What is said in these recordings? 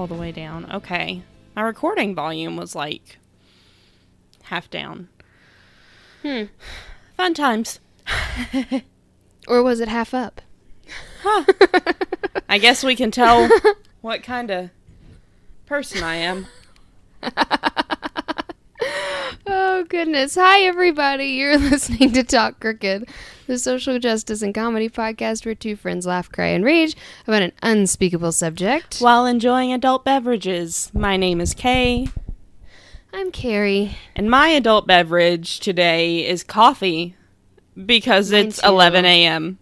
all the way down. Okay. My recording volume was like half down. Hmm. Fun times. Or was it half up? Huh. I guess we can tell what kind of person I am. Oh goodness. Hi everybody. You're listening to Talk Crooked, the social justice and comedy podcast where two friends laugh, cry, and rage about an unspeakable subject. While enjoying adult beverages, my name is Kay, I'm Carrie. and my adult beverage today is coffee because Mine it's too. 11 a.m.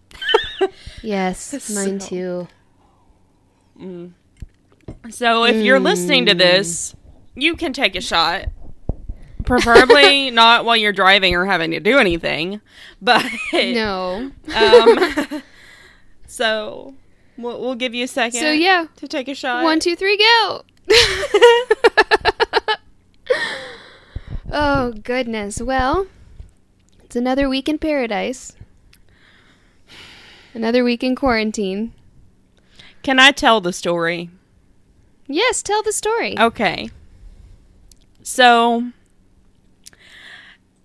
Yes, mine So- too. Mm. So if you're listening to hmm. this, you can take a shot. Preferably not while you're driving or having to do anything, but No. um, so we'll, we'll give you a second. So yeah, to take a shot. one, two, three, go. oh goodness. Well, it's another week in paradise. Another week in quarantine. Can I tell the story? Yes, tell the story. Okay. So,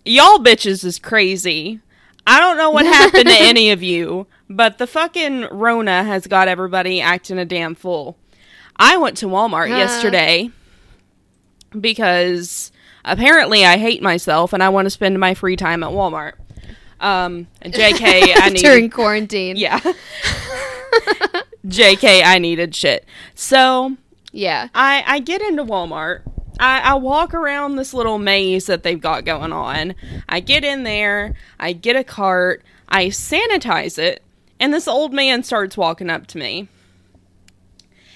y'all bitches is crazy. I don't know what happened to any of you, but the fucking Rona has got everybody acting a damn fool. I went to Walmart Huh. yesterday because apparently I hate myself and I want to spend my free time at Walmart. Um, JK, I need During quarantine. yeah. JK, I needed shit. So Yeah. I, I get into Walmart. I, I walk around this little maze that they've got going on. I get in there. I get a cart. I sanitize it. And this old man starts walking up to me.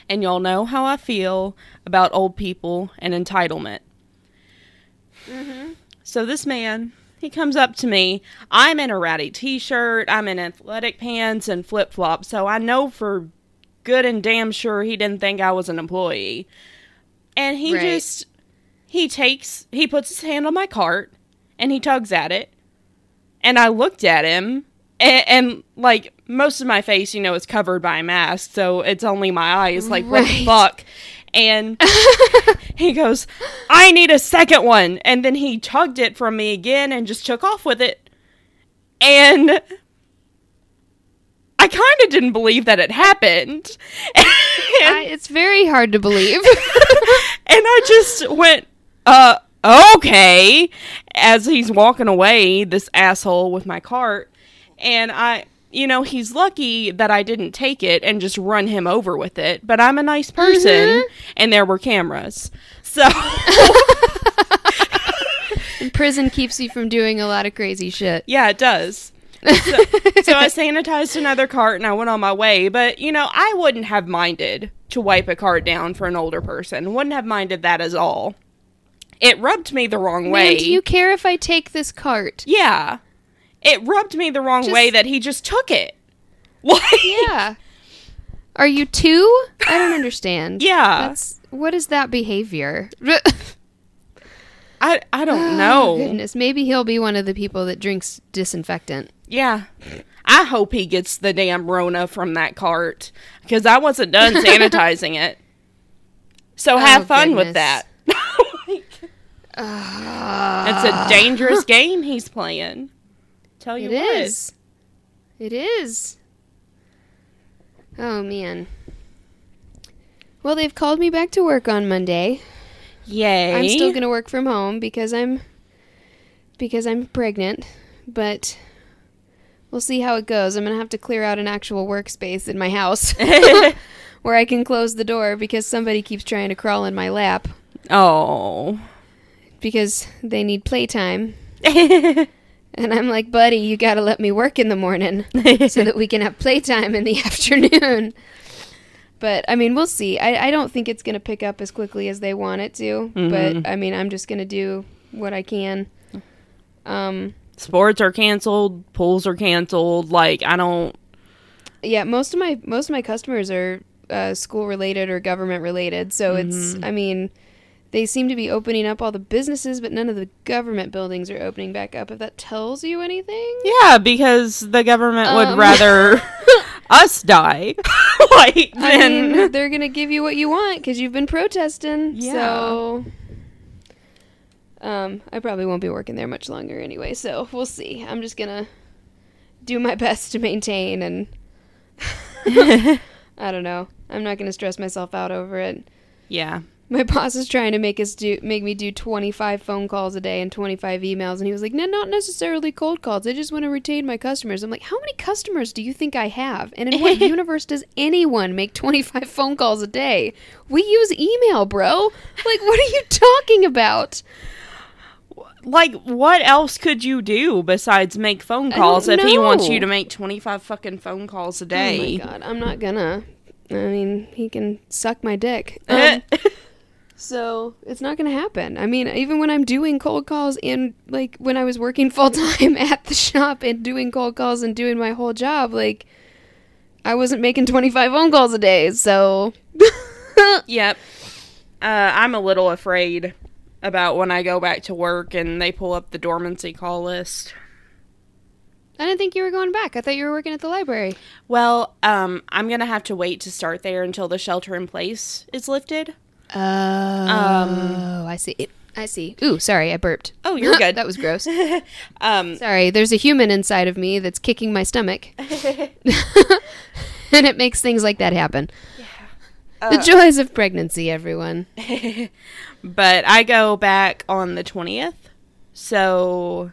And y'all know how I feel about old people and entitlement. Mm-hmm. So this man, he comes up to me. I'm in a ratty t-shirt. I'm in athletic pants and flip-flops. So I know for good and damn sure he didn't think I was an employee. And he Right. just he takes he puts his hand on my cart and he tugs at it. And I looked at him and, and like most of my face, you know, is covered by a mask, so it's only my eyes. Like what the fuck? And he goes, I need a second one. And then he tugged it from me again and just took off with it. And I kind of didn't believe that it happened. I, it's very hard to believe. and I just went, uh, okay, as he's walking away, this asshole with my cart. And I, you know, he's lucky that I didn't take it and just run him over with it. But I'm a nice person, and there were cameras. So, Prison keeps you from doing a lot of crazy shit. yeah, it does. So, so I sanitized another cart and I went on my way. But, you know, I wouldn't have minded to wipe a cart down for an older person. Wouldn't have minded that at all. It rubbed me the wrong way. Man, do you care if I take this cart? Yeah. It rubbed me the wrong Just- way that he just took it. Like, Yeah. Are you two? I don't understand. Yeah. That's what is that behavior? I, I don't Oh, know. goodness, maybe he'll be one of the people that drinks disinfectant. Yeah. I hope he gets the damn Rona from that cart because I wasn't done sanitizing it. So have Oh, fun with goodness. that. it's a dangerous game he's playing. Tell you It what. is. It is. Oh man. Well, they've called me back to work on Monday. Yay. I'm still going to work from home because I'm because I'm pregnant, but we'll see how it goes. I'm going to have to clear out an actual workspace in my house where I can close the door because somebody keeps trying to crawl in my lap oh. Because they need playtime. And I'm like, buddy, you got to let me work in the morning so that we can have playtime in the afternoon. But I mean, we'll see. I, I don't think it's going to pick up as quickly as they want it to. Mhm. But I mean, I'm just going to do what I can. Um, Sports are canceled. Pools are canceled. Like, I don't. yeah, most of my most of my customers are uh, school related or government related. So it's, I mean, they seem to be opening up all the businesses, but none of the government buildings are opening back up. If that tells you anything, Yeah, because the government would Um. rather us die, like I then mean, they're gonna give you what you want because you've been protesting. Yeah. So, um, I probably won't be working there much longer anyway. So we'll see. I'm just gonna do my best to maintain, and I don't know. I'm not gonna stress myself out over it. yeah. My boss is trying to make us do make me do 25 phone calls a day and 25 emails, and he was like, "No, not necessarily cold calls. I just want to retain my customers." I'm like, "How many customers do you think I have? And in what universe does anyone make 25 phone calls a day? We use email, bro. Like, what are you talking about? Like, what else could you do besides make phone calls if he wants you to make 25 fucking phone calls a day? Oh my god, I'm not gonna. I mean, he can suck my dick. Um, So it's not going to happen. I mean, even when I'm doing cold calls and like when I was working full time at the shop and doing cold calls and doing my whole job, like I wasn't making 25 phone calls a day. So yep. Uh, I'm a little afraid about when I go back to work and they pull up the dormancy call list. I didn't think you were going back. I thought you were working at the library. Well, um, I'm gonna have to wait to start there until the shelter in place is lifted. Oh, I see. I see. Ooh, sorry, I burped. Oh, you're good. that was gross. Um, Sorry, there's a human inside of me that's kicking my stomach. and it makes things like that happen. Yeah. The joys of pregnancy, everyone. but I go back on the 20th. So,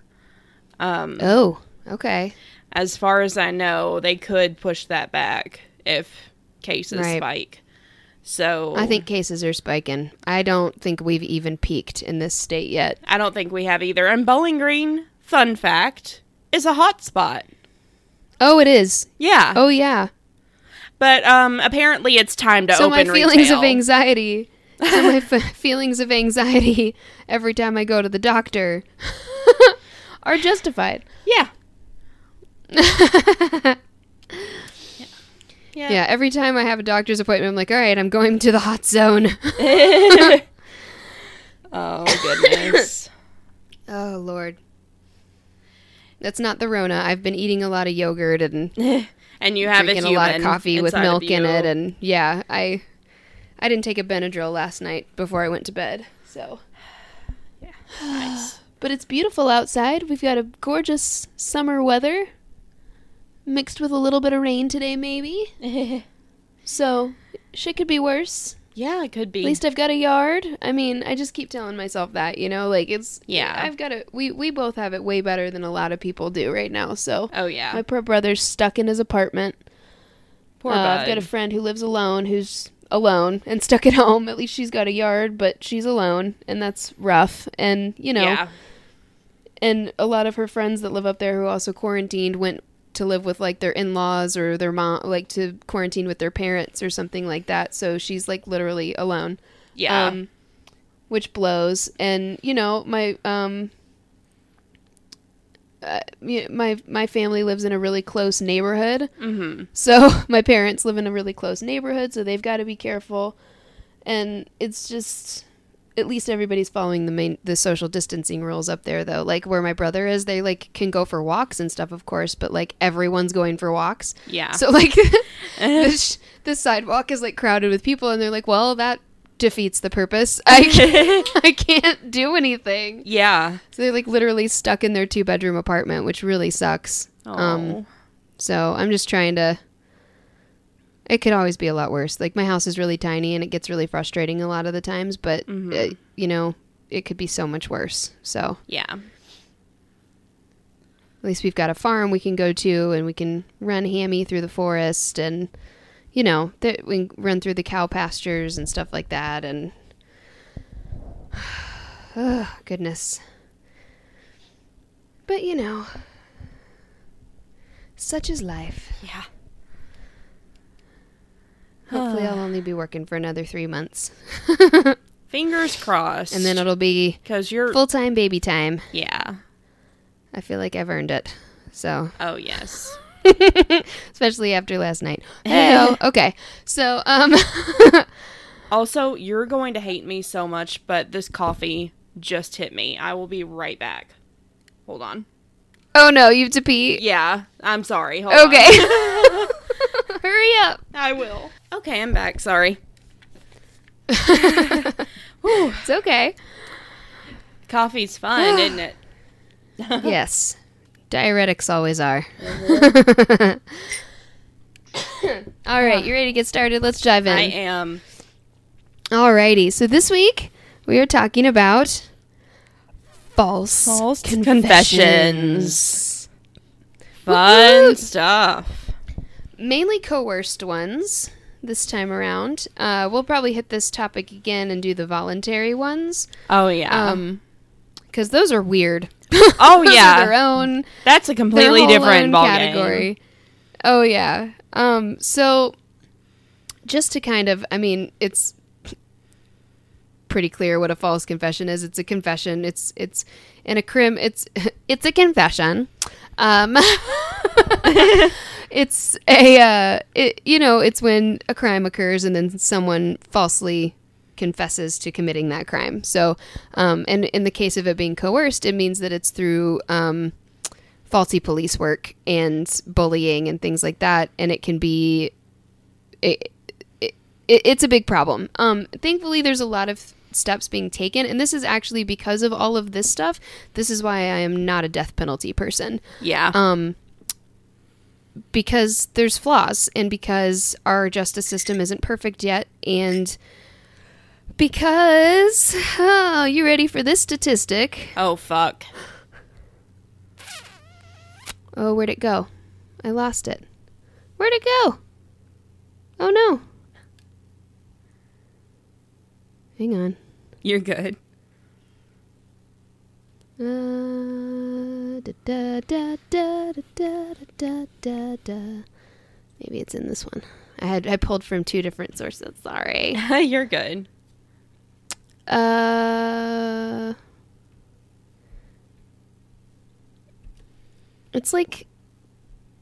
um, Oh, okay. as far as I know, they could push that back if cases Right. spike. So I think cases are spiking. I don't think we've even peaked in this state yet. I don't think we have either. And Bowling Green, fun fact, is a hot spot. Oh, it is. Yeah, Oh, yeah. but um, apparently it's time to so open my feelings retail. of anxiety. So my f- feelings of anxiety every time I go to the doctor are justified. Yeah. yeah. Yeah, every time I have a doctor's appointment, I'm like, all right, I'm going to the hot zone. oh goodness. oh, Lord. That's not the Rona. I've been eating a lot of yogurt and and you have drinking a, a, lot of coffee with milk in it, and yeah, I I didn't take a Benadryl last night before I went to bed, so. Nice. But it's beautiful outside. We've got a gorgeous summer weather, mixed with a little bit of rain today, maybe. So shit could be worse. yeah, it could be. At least I've got a yard. I mean, I just keep telling myself that, you know, like it's Yeah. I've got it. We we both have it way better than a lot of people do right now. So oh yeah. my poor brother's stuck in his apartment. Poor Uh. I've got a friend who lives alone who's alone and stuck at home. At least she's got a yard, but she's alone, and that's rough. And you know, yeah. and a lot of her friends that live up there who also quarantined went to live with like their in-laws or their mom, like to quarantine with their parents or something like that. So she's like literally alone. Yeah. Um, which blows. And you know, my um, uh, my my family lives in a really close neighborhood. mm-hmm. So my parents live in a really close neighborhood, so they've got to be careful. And it's just at least everybody's following the main the social distancing rules up there though. Like where my brother is, they like can go for walks and stuff of course, but like everyone's going for walks. Yeah. So like the, the sidewalk is like crowded with people and they're like, "Well, that defeats the purpose. I can't, I can't do anything." yeah. So they're like literally stuck in their two bedroom apartment, which really sucks. Um Oh. so I'm just trying to. It could always be a lot worse. Like my house is really tiny and it gets really frustrating a lot of the times, but Mhm. uh, you know, it could be so much worse. So yeah. at least we've got a farm we can go to and we can run hammy through the forest and you know, th- we can run through the cow pastures and stuff like that and oh, goodness. But you know, such is life. Yeah. Hopefully, I'll only be working for another three months. Fingers crossed. and then it'll be because you're full time baby time. yeah. I feel like I've earned it. So, Oh yes. especially after last night. Hey, okay. So, um, Also, you're going to hate me so much, but this coffee just hit me. I will be right back. Hold on. oh no, you have to pee. Yeah, I'm sorry. Hold on. Okay. Hurry up. I will. Okay, I'm back. Sorry. it's okay. Coffee's fun, isn't it? yes. Diuretics always are. Mm-hmm. All right, you ready to get started? Let's dive in. I am. Alrighty, so this week we are talking about false, False confessions. Fun Woohoo! stuff. Mainly coerced ones this time around. Uh, we'll probably hit this topic again and do the voluntary ones. Oh yeah. Um, because those are weird. oh yeah. their own That's a completely different category. Oh yeah. Um. So, just to kind of, I mean, it's pretty clear what a false confession is. It's a confession. It's it's in a crim. It's it's a confession. Um. it's a uh, it, you know it's when a crime occurs and then someone falsely confesses to committing that crime. So um, and in the case of it being coerced it means that it's through um, faulty police work and bullying and things like that and it can be it, it, it's a big problem. Um, thankfully there's a lot of steps being taken and this is actually because of all of this stuff. This is why i am not a death penalty person. Yeah. um, because there's flaws and because our justice system isn't perfect yet and because oh, you ready for this statistic? Oh fuck. oh where'd it go? I lost it. Where'd it go? Oh no. Hang on. You're good. Maybe it's in this one. I had I pulled from two different sources. Sorry. You're good. Uh, it's like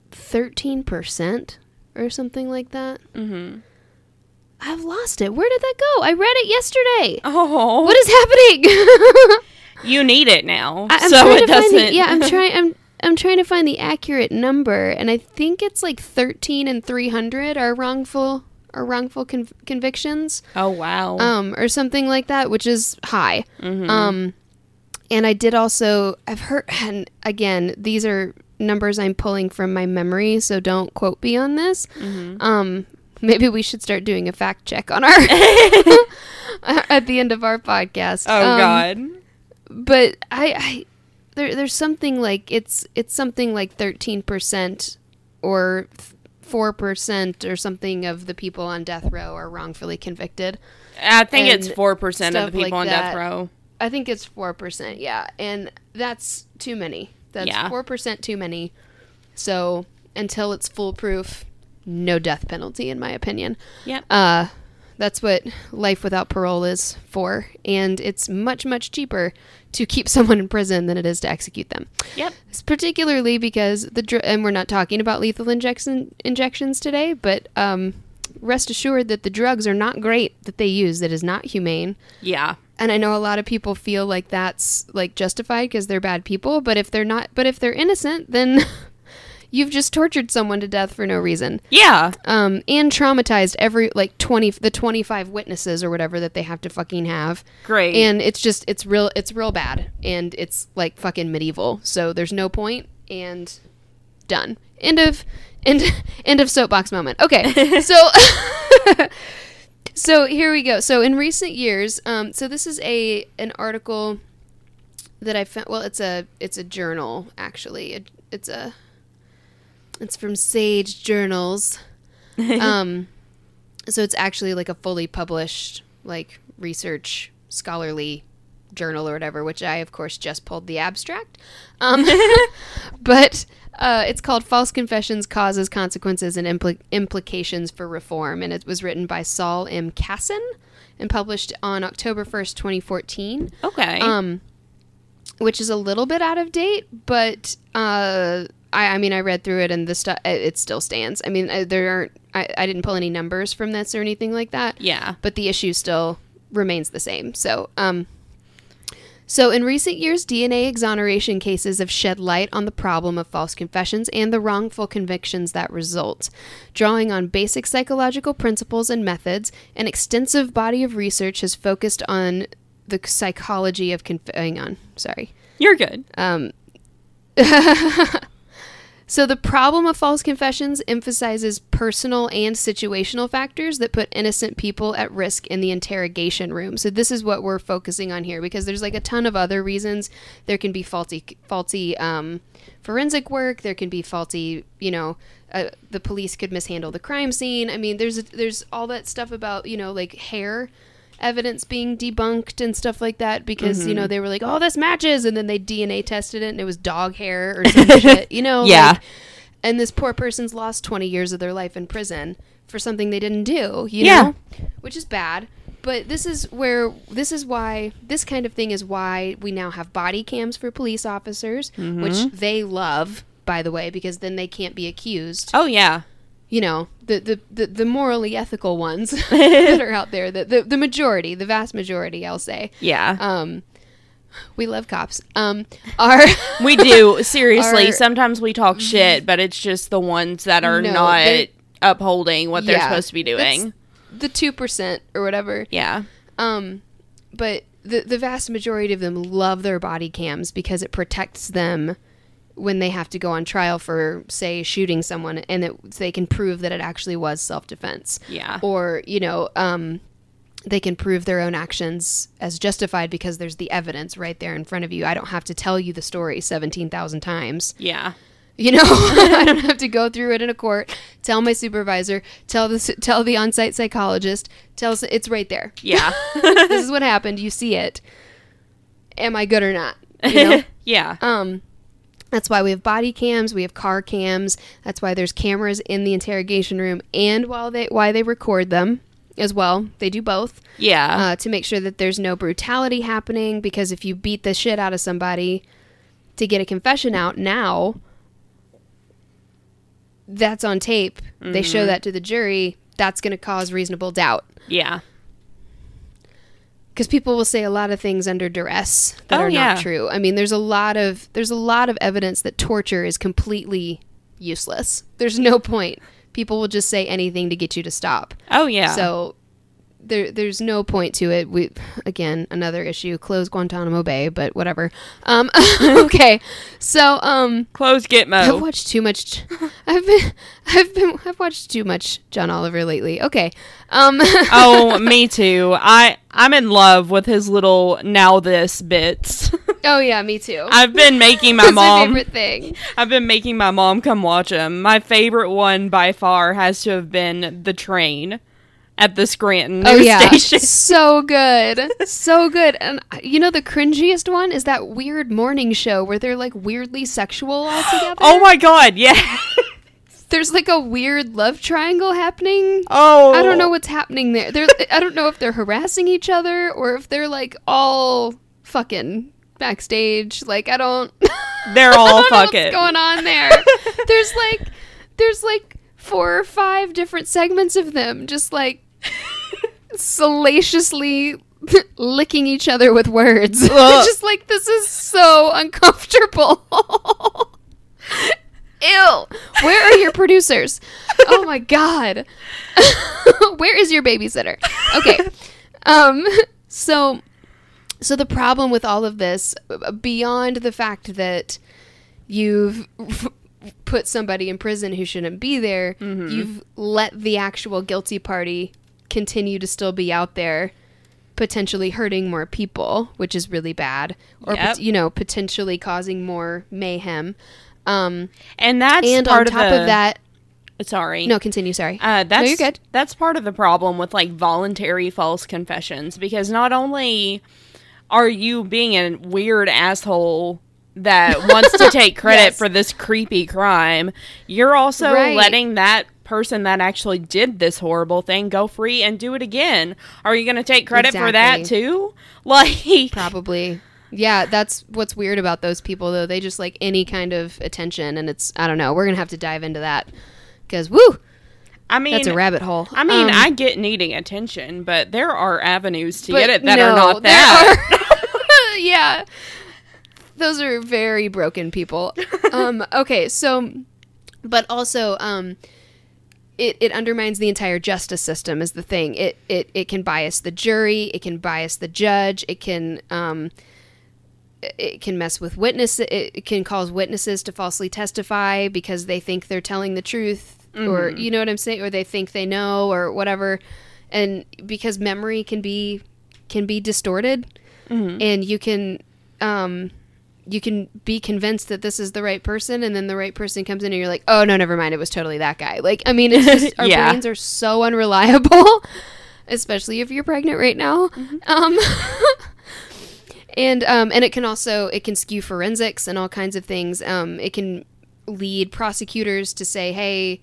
thirteen percent or something like that. Mm-hmm. I've lost it. Where did that go? I read it yesterday. Oh, what is happening? You need it now, I- so it doesn't. the, yeah, I'm trying. I'm I'm trying to find the accurate number, and I think it's like 13 and 300 are wrongful are wrongful con- convictions, Oh wow. um, or something like that, which is high. Mhm. Um, and I did also. I've heard, and again, these are numbers I'm pulling from my memory, so don't quote me on this. Mhm. Um, maybe we should start doing a fact check on our at the end of our podcast. oh Um, god. But I, I there, there's something like it's it's something like 13% or 4% or something of the people on death row are wrongfully convicted. I think it's four percent of the people like on death row. I think it's 4%, yeah. And that's too many. That's Yeah. 4% too many. So, until it's foolproof, no death penalty in my opinion. Yep. Uh, that's what life without parole is for, and it's much much cheaper to keep someone in prison than it is to execute them. Yep. It's particularly because the dr- and we're not talking about lethal injection injections today, but um, rest assured that the drugs are not great that they use. That is not humane. Yeah. And I know a lot of people feel like that's like justified because they're bad people, but if they're not, but if they're innocent, then you've just tortured someone to death for no reason. Yeah. um, and traumatized every like 20 the 25 witnesses or whatever that they have to fucking have. Great. and it's just it's real it's real bad. And it's like fucking medieval. So there's no point. And done. End of end end of soapbox moment. Okay. So so here we go. So in recent years um, so this is a an article that i found well it's a it's a journal actually. It, it's a it's from sage journals um, so it's actually like a fully published, like research scholarly journal or whatever, which I of course just pulled the abstract. Um, but uh, it's called "False Confessions: Causes, Consequences, and Impli- Implications for Reform," and it was written by Saul M. Kassin and published on October first, twenty fourteen okay. um, which is a little bit out of date, but uh, I, I mean, I read through it and the stuff it, still stands. I mean, uh, there aren't. I, I didn't pull any numbers from this or anything like that, yeah. but the issue still remains the same. So, um, So, in recent years, DNA exoneration cases have shed light on the problem of false confessions and the wrongful convictions that result. Drawing on basic psychological principles and methods, an extensive body of research has focused on the psychology of conf- hang on, sorry. You're good. Um, so the problem of false confessions emphasizes personal and situational factors that put innocent people at risk in the interrogation room. So this is what we're focusing on here because there's like a ton of other reasons there can be faulty faulty um, forensic work. There can be faulty, you know, uh, the police could mishandle the crime scene. I mean, there's there's all that stuff about you know like hair evidence being debunked and stuff like that because you know mm-hmm. they were like, "Oh, this matches," and then they DNA tested it and it was dog hair or some shit, you know? Yeah. like- and this poor person's lost twenty years of their life in prison for something they didn't do, you Yeah. know, which is bad. But this is where this is why this kind of thing is why we now have body cams for police officers, which mm-hmm. they love, by the way, because then they can't be accused Oh yeah. You know the the, the, the morally ethical ones that are out there the, the the majority the vast majority i'll say Yeah. um we love cops um are we do. Seriously, Are- sometimes we talk shit, but it's just the ones that are No, not upholding what they're Yeah, supposed to be doing. the 2% or whatever Yeah. um but the the vast majority of them love their body cams because it protects them when they have to go on trial for say shooting someone and it, they can prove that it actually was self-defense. Yeah. or you know um, they can prove their own actions as justified because there's the evidence right there in front of you. I don't have to tell you the story 17000 times. Yeah. you know i don't have to go through it in a court. Tell my supervisor. Tell the tell the on-site psychologist. Tell it's right there. Yeah. this is what happened. You see it. Am i good or not? You know? Yeah. um, that's why we have body cams, we have car cams. That's why there's cameras in the interrogation room, and while they why they record them as well. They do both Yeah. uh, to make sure that there's no brutality happening. Because if you beat the shit out of somebody to get a confession out now, that's on tape. They show that to the jury. That's going to cause reasonable doubt yeah. Because people will say a lot of things under duress that Oh, are yeah. not true. I mean, there's a lot of there's a lot of evidence that torture is completely useless. There's no point. People will just say anything to get you to stop. Oh yeah. So there there's no point to it. We again another issue. Close Guantanamo Bay, but whatever. Um, okay, so um, close Gitmo. I've watched too much. I've been I've been I've watched too much John Oliver lately. Okay, um, oh, me too. I I'm in love with his little now this bits. oh yeah, me too. I've been making my my mom. favorite thing. I've been making my mom come watch him. My favorite one by far has to have been the train at the Scranton Oh yeah, station. so good, so good. And uh, you know the cringiest one is that weird morning show where they're like weirdly sexual all together. Oh my god, yeah. There's like a weird love triangle happening. oh, I don't know what's happening there. They're I don't know if they're harassing each other or if they're like all fucking backstage. Like I don't. They're all don't what's fucking. going on there. there's like there's like four or five different segments of them just like salaciously licking each other with words. Ugh. just like this is so uncomfortable. Ew. Where are your producers? Oh my god. Where is your babysitter? Okay. Um so so the problem with all of this uh, beyond the fact that you've put somebody in prison who shouldn't be there, you've let the actual guilty party continue to still be out there potentially hurting more people, which is really bad, or Yep. you know, potentially causing more mayhem. Um, and that's and on top of, the, of that, Sorry. no, continue. Sorry. Uh, that's you're good. That's part of the problem with like voluntary false confessions because not only are you being a weird asshole that wants to take credit Yes. for this creepy crime, you're also Right. letting that person that actually did this horrible thing go free and do it again. Are you going to take credit for that too? Like, Probably. Yeah, that's what's weird about those people though. They just like any kind of attention and it's I don't know. We're going to have to dive into that cuz woo, I mean, that's a rabbit hole. I mean, Um, I get needing attention, but there are avenues to get it that no, are not there that. yeah. Those are very broken people. Um, okay, so, but also, um, it, it undermines the entire justice system is the thing. It, it it can bias the jury, it can bias the judge, it can um, it can mess with witnesses. It can cause witnesses to falsely testify because they think they're telling the truth, or you know what I'm saying, or they think they know, or whatever. And because memory can be can be distorted, and you can um, you can be convinced that this is the right person, and then the right person comes in, and you're like, oh no, never mind, it was totally that guy. Like, I mean, it's just our Yeah. brains are so unreliable, especially if you're pregnant right now. Um, and um, and it can also it can skew forensics and all kinds of things. Um, it can lead prosecutors to say, "Hey,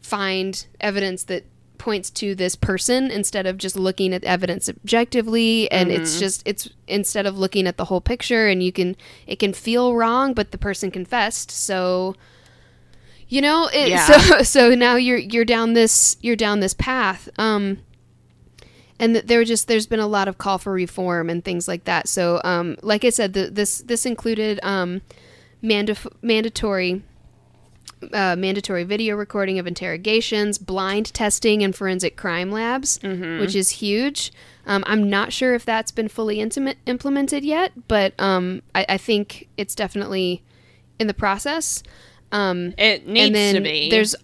find evidence that points to this person instead of just looking at evidence objectively." And it's just it's instead of looking at the whole picture, and you can it can feel wrong, but the person confessed, so you know it, Yeah. so so now you're you're down this you're down this path um and th- there were just there's been a lot of call for reform and things like that so um like i said the, this this included um mandaf- mandatory uh, mandatory video recording of interrogations, blind testing in forensic crime labs, which is huge. Um, I'm not sure if that's been fully intimate, implemented yet, but um, I, I think it's definitely in the process. Um, It needs and then to be. There's,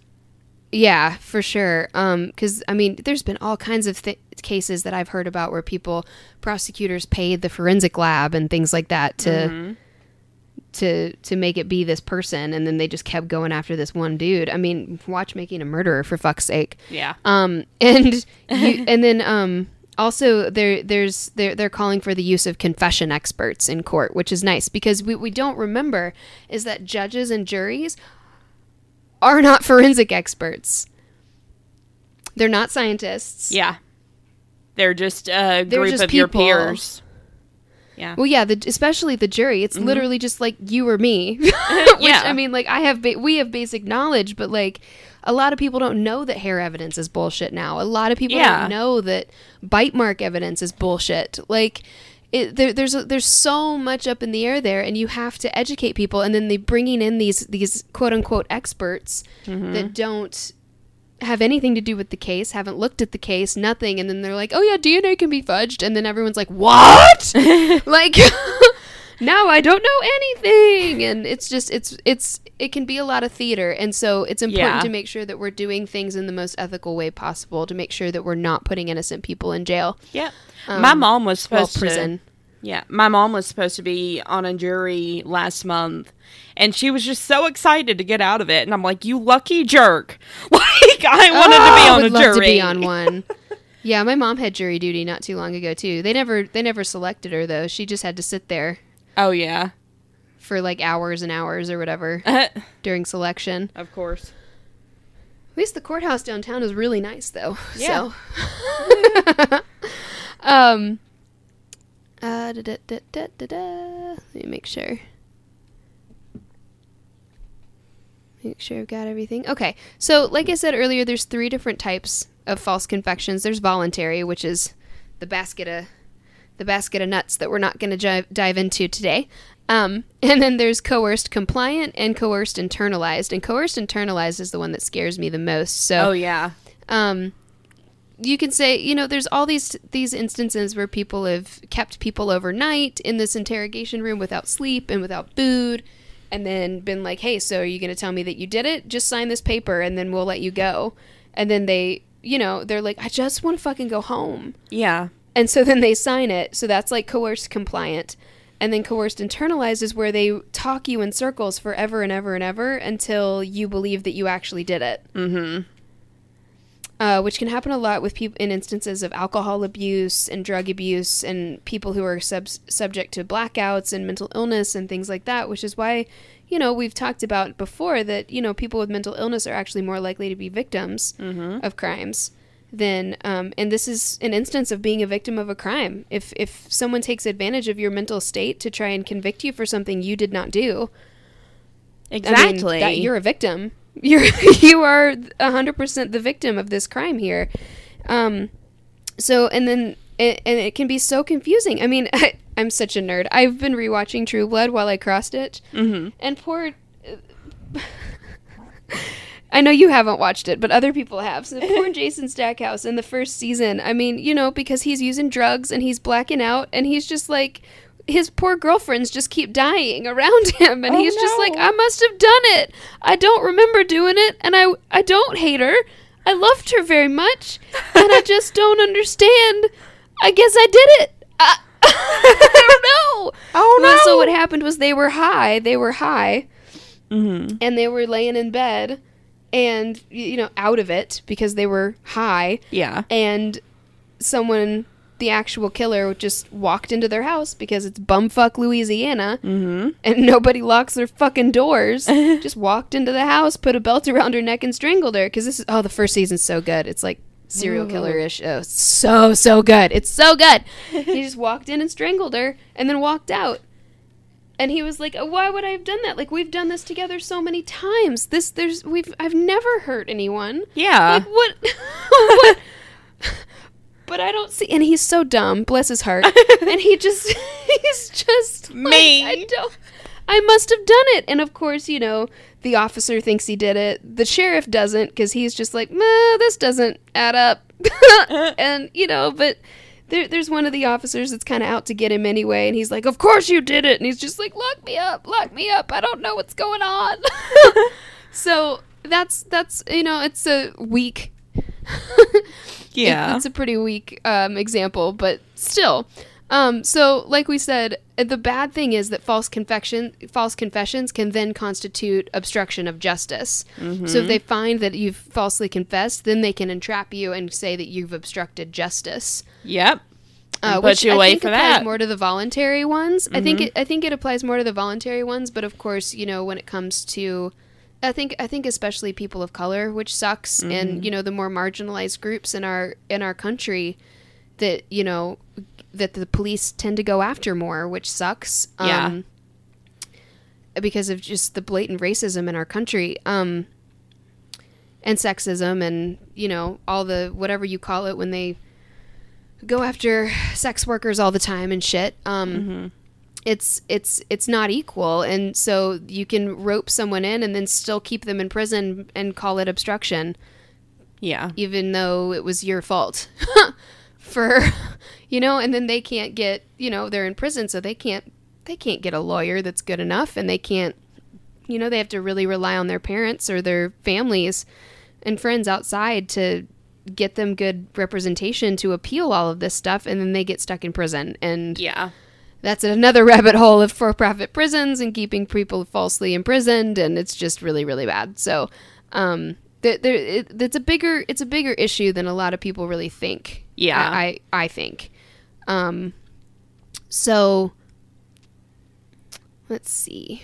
yeah, for sure. Because I mean, there's been all kinds of th- cases that I've heard about where people, prosecutors, paid the forensic lab and things like that to Mm-hmm. To to make it be this person, and then they just kept going after this one dude. I mean, watch making a murderer for fuck's sake. yeah. Um, and you, and then um, also there there's they're they're calling for the use of confession experts in court, which is nice because we we don't remember is that judges and juries are not forensic experts. They're not scientists. Yeah. They're just a They're group just of your peers. Yeah. Well, yeah, the, especially the jury. It's mm-hmm. literally just like you or me. Which Yeah. I mean, like I have, ba- we have basic knowledge, but like a lot of people don't know that hair evidence is bullshit now. A lot of people Yeah. don't know that bite mark evidence is bullshit. Like. It, there, there's a, there's so much up in the air there, and you have to educate people. And then they bringing in these these quote unquote experts mm-hmm. that don't have anything to do with the case, haven't looked at the case, nothing, and then they're like, "Oh yeah, DNA can be fudged," and then everyone's like, "What?" like, now I don't know anything, and it's just it's it's it can be a lot of theater, and so it's important Yeah. to make sure that we're doing things in the most ethical way possible to make sure that we're not putting innocent people in jail, Yeah. Um, My mom was well, supposed to prison. Yeah, my mom was supposed to be on a jury last month, and she was just so excited to get out of it. And I'm like, "You lucky jerk!" Like I wanted to be Oh, on would a love jury. to be on one. yeah, my mom had jury duty not too long ago too. They never they never selected her though. She just had to sit there Oh yeah, for like hours and hours or whatever during selection. of course. At least the courthouse downtown is really nice though. Yeah. So um uh da, da, da, da, da, da. let me make sure. Make sure I've got everything. Okay. So like I said earlier, there's three different types of false confessions. There's voluntary, which is the basket of the basket of nuts that we're not going to dive, dive into today. Um, and then there's coerced compliant and coerced internalized. And coerced internalized is the one that scares me the most. So Oh yeah, um, you can say, you know, there's all these these instances where people have kept people overnight in this interrogation room without sleep and without food, and then been like, "Hey, so are you going to tell me that you did it? Just sign this paper, and then we'll let you go." And then they, you know, they're like, "I just want to fucking go home," yeah, and so then they sign it. So that's like coerced compliant. And then coerced internalized is where they talk you in circles forever and ever and ever until you believe that you actually did it mm-hmm. Uh, which can happen a lot with people in instances of alcohol abuse and drug abuse and people who are sub- subject to blackouts and mental illness and things like that. Which is why, you know, we've talked about before that you know people with mental illness are actually more likely to be victims of crimes than. Um, and this is an instance of being a victim of a crime. If if someone takes advantage of your mental state to try and convict you for something you did not do, I mean, exactly. that you're a victim. You're you are hundred percent the victim of this crime here. Um, so and then it, and it can be so confusing. I mean, I, I'm such a nerd. I've been rewatching True Blood while I cross stitch, Mm-hmm. and poor. I know you haven't watched it, but other people have. So poor Jason Stackhouse in the first season. I mean, you know, because he's using drugs and he's blacking out, and he's just like, his poor girlfriends just keep dying around him, and Oh, he's just like. I must have done it. I don't remember doing it, and I I don't hate her. I loved her very much, and I just don't understand. I guess I did it. I, I don't know. Oh Well, so what happened was they were high. They were high, Mm-hmm. and they were laying in bed, and you know, out of it because they were high, Yeah. and someone, the actual killer, just walked into their house because it's bumfuck Louisiana, Mm-hmm. and nobody locks their fucking doors. just walked into the house, put a belt around her neck, and strangled her. Because this is oh, the first season's so good. It's like serial killer ish. Oh, so so good. It's so good. he just walked in and strangled her, and then walked out. And he was like, "Why would I have done that? Like we've done this together so many times. This there's we've I've never hurt anyone. Yeah. Like what? what? But I don't see, and he's so dumb. Bless his heart. and he just, he's just like, Me. I don't. I must have done it. And of course, you know, the officer thinks he did it. The sheriff doesn't because he's just like, nah, this doesn't add up. and you know, but there, there's one of the officers that's kind of out to get him anyway, and he's like, "Of course you did it," and he's just like, "Lock me up, lock me up. I don't know what's going on." so that's that's you know, it's a weak. Yeah. It- it's a pretty weak um, example, but still. Um, so, like we said, uh, the bad thing is that false confession, false confessions can then constitute obstruction of justice. So, if they find that you've falsely confessed, then they can entrap you and say that you've obstructed justice. Yep. Uh, which you I away think for applies that. Mm-hmm. more to the voluntary ones. I think it, I think it applies more to the voluntary ones, but of course, you know, when it comes to, I think I think especially people of color, which sucks, Mm-hmm. and you know the more marginalized groups in our in our country, that you know that the police tend to go after more, which sucks. Yeah. because of just the blatant racism in our country. Um, and sexism and you know all the whatever you call it when they go after sex workers all the time and shit um it's it's it's not equal and so you can rope someone in and then still keep them in prison and call it obstruction Yeah. even though it was your fault for you know and then they can't get you know they're in prison so they can't they can't get a lawyer that's good enough and they can't you know they have to really rely on their parents or their families and friends outside to get them good representation to appeal all of this stuff and then they get stuck in prison and Yeah. That's another rabbit hole of for-profit prisons and keeping people falsely imprisoned and it's just really really bad so um there, there it, it's a bigger it's a bigger issue than a lot of people really think Yeah. i i, I think um so let's see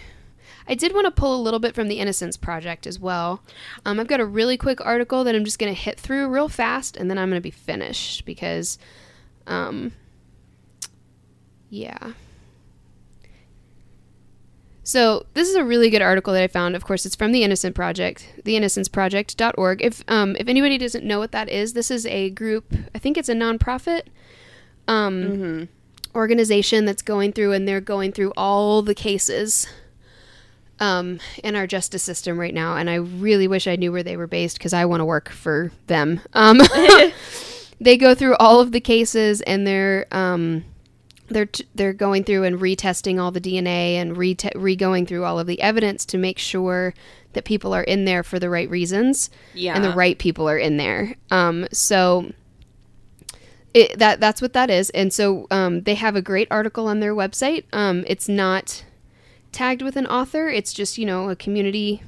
I did want to pull a little bit from the Innocence Project as well. Um, I've got a really quick article that I'm just going to hit through real fast, and then I'm going to be finished because, um, yeah. So this is a really good article that I found. Of course, it's from the Innocent Project, theinnocenceproject.org. If um, if anybody doesn't know what that is, this is a group. I think it's a nonprofit um, organization that's going through, and they're going through all the cases um, in our justice system right now. And I really wish I knew where they were based because I want to work for them. Um, they go through all of the cases, and they're um, they're t- they're going through and retesting all the DNA and re re going through all of the evidence to make sure that people are in there for the right reasons Yeah. and the right people are in there. Um, so it, that that's what that is. And so um, they have a great article on their website. Um, it's not tagged with an author. It's just you know a community.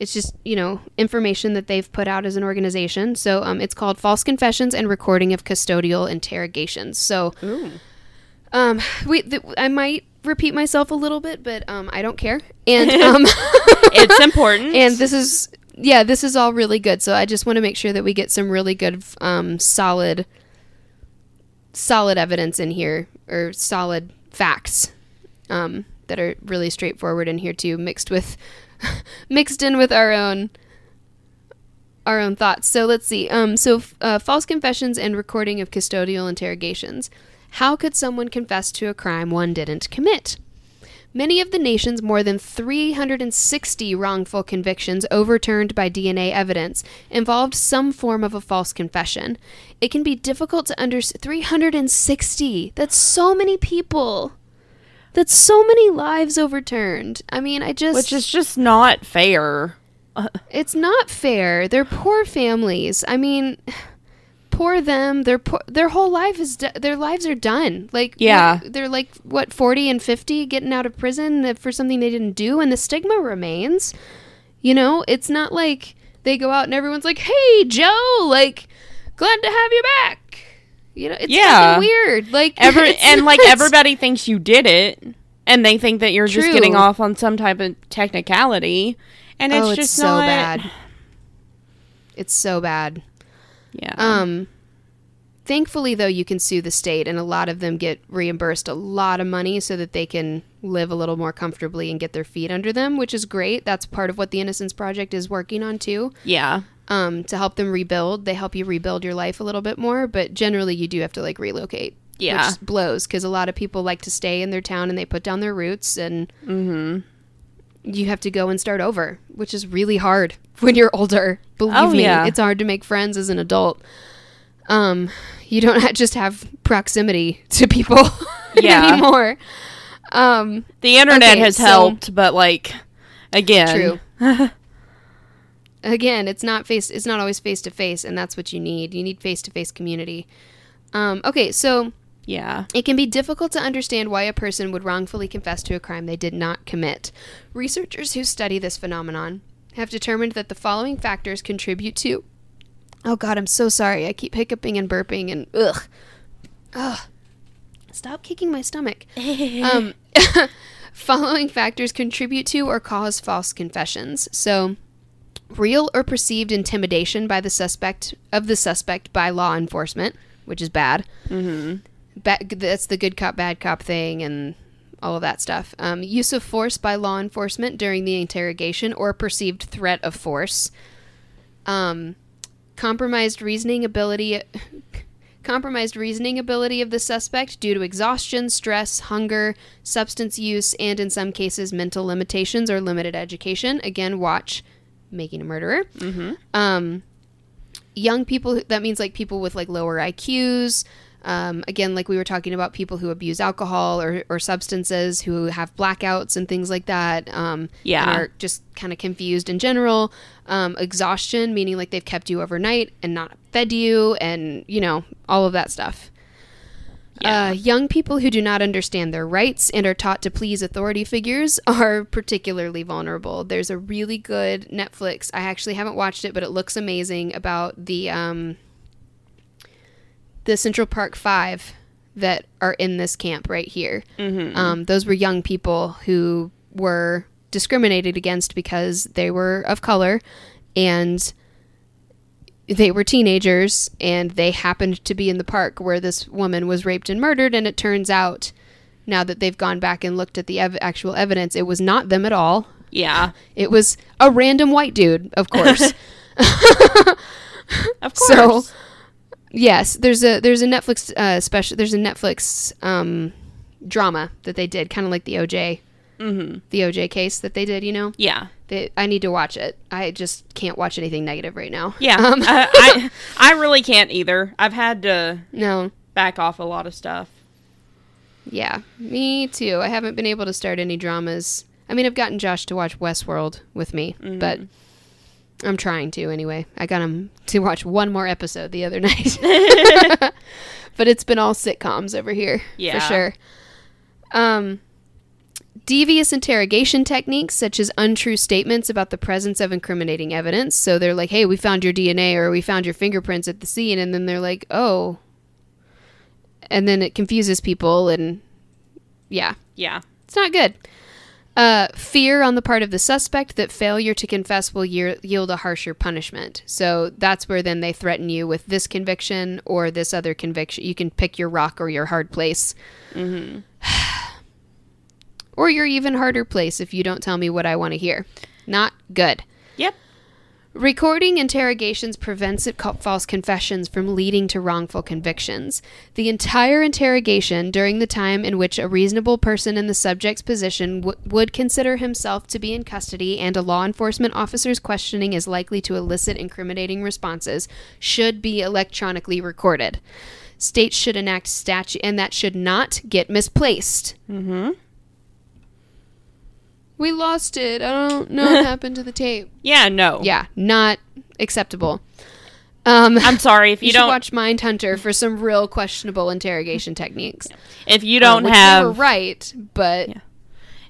It's just you know information that they've put out as an organization. So um, it's called "False Confessions and Recording of Custodial Interrogations." So Ooh. um, we th- I might repeat myself a little bit, but um, I don't care. And um, It's important. and this is yeah, this is all really good. So I just want to make sure that we get some really good, um, solid, solid evidence in here or solid facts um, that are really straightforward in here too, mixed with mixed in with our own our own thoughts. So let's see. Um, so uh, false confessions and recording of custodial interrogations. How could someone confess to a crime one didn't commit? Many of the nation's more than 360 wrongful convictions overturned by DNA evidence involved some form of a false confession. It can be difficult to understand. 360! That's so many people! That's so many lives overturned. I mean, I just. Which is just not fair. It's not fair. They're poor families. I mean, poor them. Their poor, their whole life is do- their lives are done. Like Yeah. what- they're like what forty and fifty getting out of prison for something they didn't do, and the stigma remains. You know, it's not like they go out and everyone's like, "Hey, Joe, like, glad to have you back." You know, it's Yeah. fucking weird. Like and like everybody thinks you did it, and they think that you're just getting off on some type of technicality, and it's oh, it's just so not bad. It's so bad. Yeah. Um, thankfully, though, you can sue the state, and a lot of them get reimbursed a lot of money so that they can live a little more comfortably and get their feet under them, which is great. That's part of what the Innocence Project is working on too. yeah. Um, to help them rebuild, they help you rebuild your life a little bit more, but generally, you do have to like relocate. Yeah. which blows because a lot of people like to stay in their town and they put down their roots, and Mm-hmm. you have to go and start over, which is really hard when you're older. Believe Oh, me, yeah. it's hard to make friends as an adult. Um, you don't just have proximity to people Yeah. anymore. Um, The internet Okay, has so- helped, but like again, True. Again, it's not face. It's not always face to face, and that's what you need. You need face to face community. Um, okay, so yeah. It can be difficult to understand why a person would wrongfully confess to a crime they did not commit. Researchers who study this phenomenon have determined that the following factors contribute to. Oh God, I'm so sorry. I keep hiccuping and burping and ugh. Ugh. Stop kicking my stomach. um, following factors contribute to or cause false confessions. So, real or perceived intimidation by the suspect of the suspect by law enforcement, which is bad. Mm-hmm. ba- that's the good cop bad cop thing and all of that stuff. Um, use of force by law enforcement during the interrogation or perceived threat of force. Um, compromised reasoning ability compromised reasoning ability of the suspect due to exhaustion stress hunger substance use and in some cases mental limitations or limited education. Again watch making a murderer Mm-hmm. um, young people that means like people with like lower iqs um, again like we were talking about people who abuse alcohol or, or substances who have blackouts and things like that um, Yeah. are just kind of confused in general um, exhaustion meaning like they've kept you overnight and not fed you and you know all of that stuff Yeah. uh, young people who do not understand their rights and are taught to please authority figures are particularly vulnerable. There's a really good Netflix. I actually haven't watched it, but it looks amazing about the um, the Central Park Five that are in this camp right here. Mm-hmm. Um, those were young people who were discriminated against because they were of color and they were teenagers and they happened to be in the park where this woman was raped and murdered. And it turns out now that they've gone back and looked at the ev- actual evidence it was not them at all. Yeah. it was a random white dude of course. Of course. So- yes there's a there's a netflix uh, special there's a netflix um, drama that they did kind of like the oj mm-hmm. the oj case that they did you know Yeah. they, i need to watch it i just can't watch anything negative right now Yeah. um, I, I I really can't either. I've had to no back off a lot of stuff. Yeah, me too. I haven't been able to start any dramas. I mean, I've gotten Josh to watch Westworld with me, Mm-hmm. but I'm trying to anyway. I got him to watch one more episode the other night. but it's been all sitcoms over here, Yeah. for sure. Um, devious interrogation techniques, such as untrue statements about the presence of incriminating evidence. So they're like, "Hey, we found your DNA or we found your fingerprints at the scene," and then they're like, "Oh," and then it confuses people, and yeah, Yeah. it's not good. Uh, fear on the part of the suspect that failure to confess will year- yield a harsher punishment. So that's where then they threaten you with this conviction or this other conviction. You can pick your rock or your hard place. Mm-hmm. Or your even harder place if you don't tell me what I want to hear. Not good. Yep. Recording interrogations prevents it false confessions from leading to wrongful convictions. The entire interrogation during the time in which a reasonable person in the subject's position w- would consider himself to be in custody and a law enforcement officer's questioning is likely to elicit incriminating responses should be electronically recorded. States should enact statute, and that should not get misplaced. Mm-hmm. We lost it. I don't know what happened to the tape. Yeah, no. Yeah, not acceptable. Um, I'm sorry if you, you, don't watch Mindhunter for some real questionable interrogation techniques. if you Um, don't they have were right, but Yeah.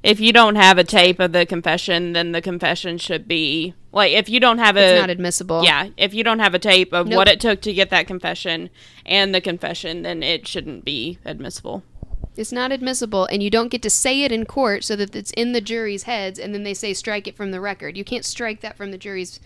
if you don't have a tape of the confession, then the confession should be like if you don't have it's a not admissible. yeah, if you don't have a tape of Nope. what it took to get that confession and the confession, then it shouldn't be admissible. It's not admissible, and you don't get to say it in court so that it's in the jury's heads, and then they say strike it from the record. You can't strike that from the jury's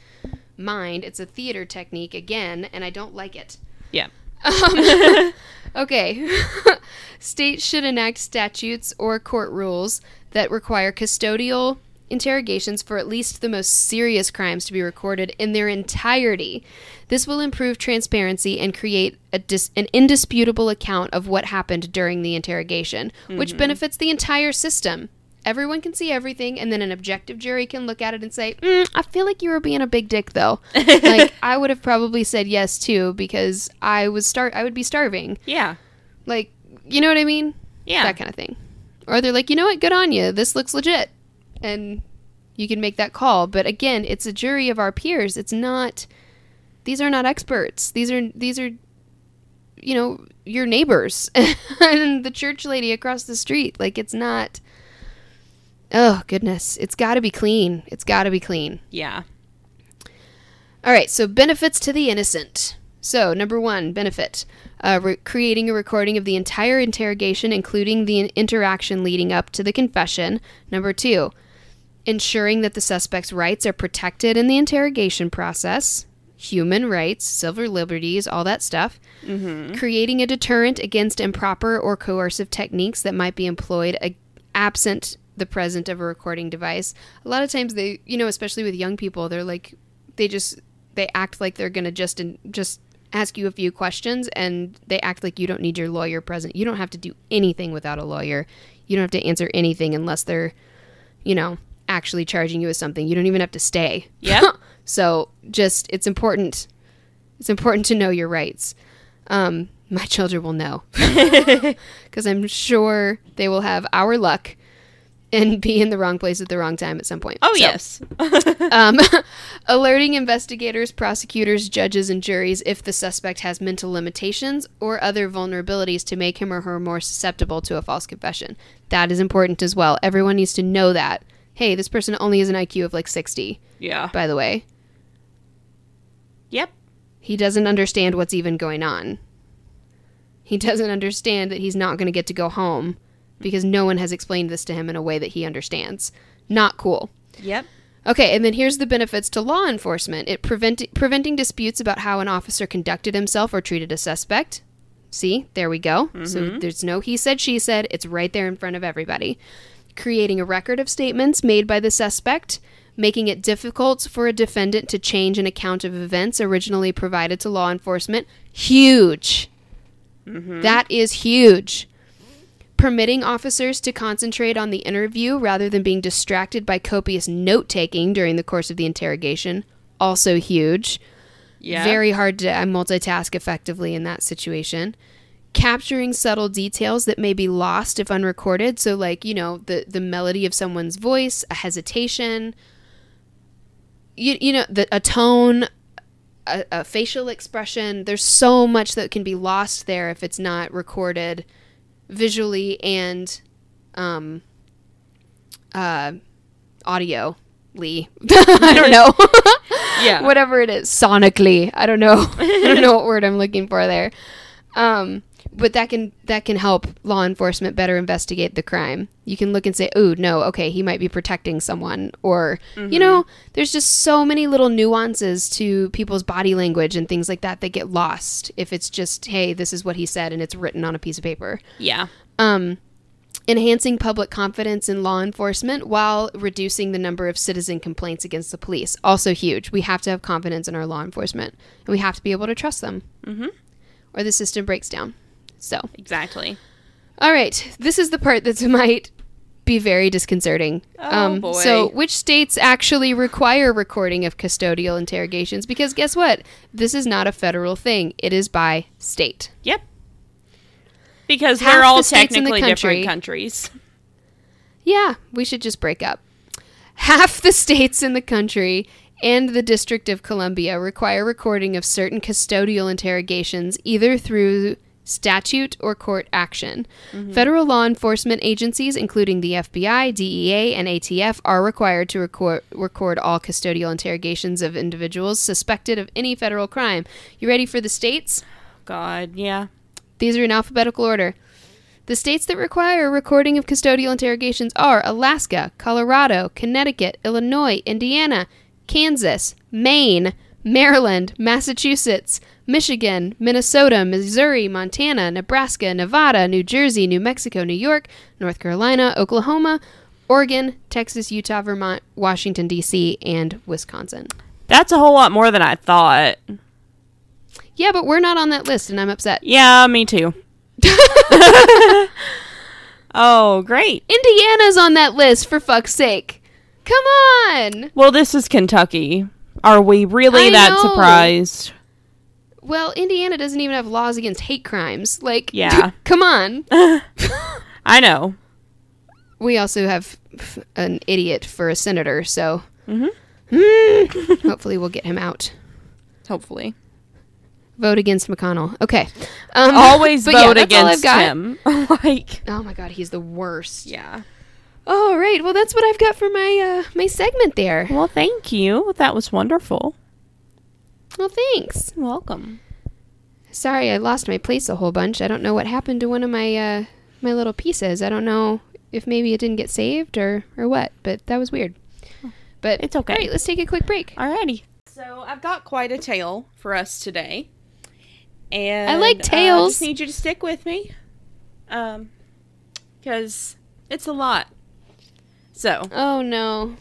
mind. It's a theater technique again, and I don't like it. Yeah. Um, okay. States should enact statutes or court rules that require custodial interrogations for at least the most serious crimes to be recorded in their entirety. This will improve transparency and create a dis- an indisputable account of what happened during the interrogation, which benefits the entire system. Everyone can see everything, and then an objective jury can look at it and say, mm, "I feel like you were being a big dick, though." like I would have probably said yes too because I was start I would be starving. Yeah. Like, you know what I mean? Yeah. That kind of thing. Or they're like, you know what? Good on you. This looks legit, and you can make that call. But again, it's a jury of our peers. It's not. These are not experts. These are these are, you know, your neighbors and the church lady across the street. Like it's not. Oh goodness, it's got to be clean. It's got to be clean. Yeah. All right, so benefits to the innocent. So, number one, benefit uh, re- creating a recording of the entire interrogation, including the interaction leading up to the confession. Number two, ensuring that the suspect's rights are protected in the interrogation process, human rights, civil liberties, all that stuff. Mm-hmm. Creating a deterrent against improper or coercive techniques that might be employed a- absent the present of a recording device. A lot of times they, you know, especially with young people, they're like they just they act like they're going to just in, just ask you a few questions and they act like you don't need your lawyer present. You don't have to do anything without a lawyer. You don't have to answer anything unless they're, you know, actually charging you with something. You don't even have to stay. Yep. so just it's important. It's important to know your rights. Um, my children will know because I'm sure they will have our luck and be in the wrong place at the wrong time at some point. Oh So, yes. um, alerting investigators, prosecutors, judges, and juries if the suspect has mental limitations or other vulnerabilities to make him or her more susceptible to a false confession. That is important as well. Everyone needs to know that. Hey, this person only has an IQ of like 60, yeah. by the way. Yep. He doesn't understand what's even going on. He doesn't understand that he's not going to get to go home because no one has explained this to him in a way that he understands. Not cool. Yep. Okay, and then here's the benefits to law enforcement. It prevent, preventing disputes about how an officer conducted himself or treated a suspect. See, there we go. So mm-hmm. there's no he said, she said. It's right there in front of everybody. Creating a record of statements made by the suspect, making it difficult for a defendant to change an account of events originally provided to law enforcement. Huge. That is huge permitting officers to concentrate on the interview rather than being distracted by copious note taking during the course of the interrogation. Also huge. Yeah. Very hard to uh, multitask effectively in that situation. Capturing subtle details that may be lost if unrecorded. So, like, you know, the, the melody of someone's voice, a hesitation, you, you know, the, a tone, a, a facial expression. There's so much that can be lost there if it's not recorded visually and um uh audio I don't know. Yeah. Whatever it is, sonically. I don't know. I don't know what word I'm looking for there. Um but that can that can help law enforcement better investigate the crime. You can look and say, "Oh, no, okay, he might be protecting someone." Or, you know, there's just so many little nuances to people's body language and things like that that get lost if it's just, "Hey, this is what he said," and it's written on a piece of paper. Yeah. Um, enhancing public confidence in law enforcement while reducing the number of citizen complaints against the police. Also huge. We have to have confidence in our law enforcement, and we have to be able to trust them, Mm-hmm. or the system breaks down. So, Exactly. all right, this is the part that might be very disconcerting. Um, Oh, boy. So, which states actually require recording of custodial interrogations? Because guess what? This is not a federal thing. It is by state. Yep. Because Half we're all the states the technically country- different countries. Yeah, we should just break up. Half the states in the country and the District of Columbia require recording of certain custodial interrogations either through statute or court action. Mm-hmm. Federal law enforcement agencies, including the FBI, DEA, and ATF, are required to record, record all custodial interrogations of individuals suspected of any federal crime. You ready for the states? God, yeah. These are in alphabetical order. The states that require recording of custodial interrogations are Alaska, Colorado, Connecticut, Illinois, Indiana, Kansas, Maine, Maryland, Massachusetts, Michigan, Minnesota, Missouri, Montana, Nebraska, Nevada, New Jersey, New Mexico, New York, North Carolina, Oklahoma, Oregon, Texas, Utah, Vermont, Washington, D.C., and Wisconsin. That's a whole lot more than I thought. Yeah, but we're not on that list, and I'm upset. Yeah, me too. oh, great. Indiana's on that list, for fuck's sake. Come on! Well, this is Kentucky. Are we really I that know. surprised? Well, Indiana doesn't even have laws against hate crimes. Like, Yeah. come on. I know. We also have an idiot for a senator, so Mhm. hopefully we'll get him out. Hopefully. Vote against McConnell. Okay. Um, Always yeah, vote I've against him. like, Oh my god, he's the worst. yeah. All right. Well, that's what I've got for my uh, my segment there. Well, thank you. That was wonderful. Well, thanks. You're welcome. Sorry, I lost my place a whole bunch. I don't know what happened to one of my uh, my little pieces. I don't know if maybe it didn't get saved or or what, but that was weird. But It's okay. All right, let's take a quick break. Alrighty. So I've got quite a tale for us today, and I like uh, tales. just need you to stick with me, um, because it's a lot. So, Oh no,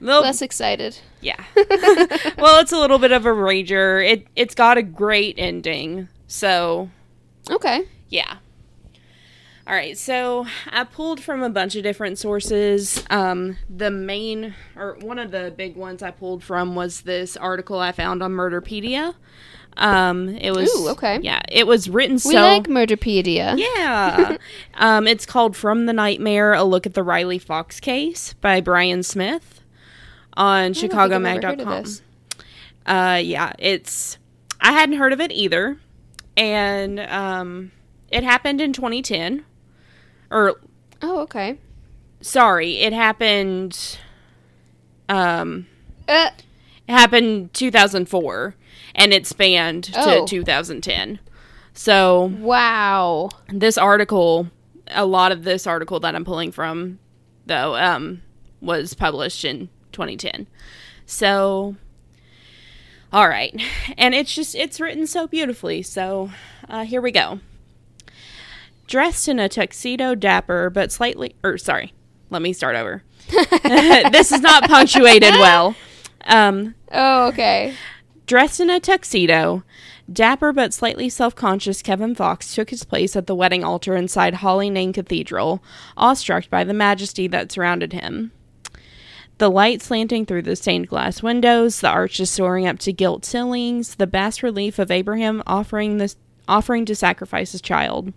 little, less excited. yeah. well, it's a little bit of a rager. It it's got a great ending. So Okay. Yeah. All right, so I pulled from a bunch of different sources. Um, the main, or one of the big ones I pulled from was this article I found on Murderpedia. Um, it was Ooh, okay. Yeah, it was written so. We like Murderpedia. yeah. um, it's called From the Nightmare: A Look at the Riley Fox Case by Bryan Smith on I don't think I've ever heard of ChicagoMag.com. Uh, yeah, it's. I hadn't heard of it either, and um, it happened in 2010. Or Oh, okay. sorry, it happened. Um, Uh, it happened 2004, and it spanned Oh. to 2010. So wow. this article, a lot of this article that I'm pulling from, though, um, was published in 2010. So, all right, and it's just it's written so beautifully. So, uh, here we go. Dressed in a tuxedo, dapper but slightly, or sorry, let me start over. this is not punctuated well. Um, Oh, okay. Dressed in a tuxedo, dapper but slightly self conscious Kevin Fox took his place at the wedding altar inside Holy Name Cathedral, awestruck by the majesty that surrounded him. The light slanting through the stained glass windows, the arches soaring up to gilt ceilings, the bas relief of Abraham offering this offering to sacrifice his child.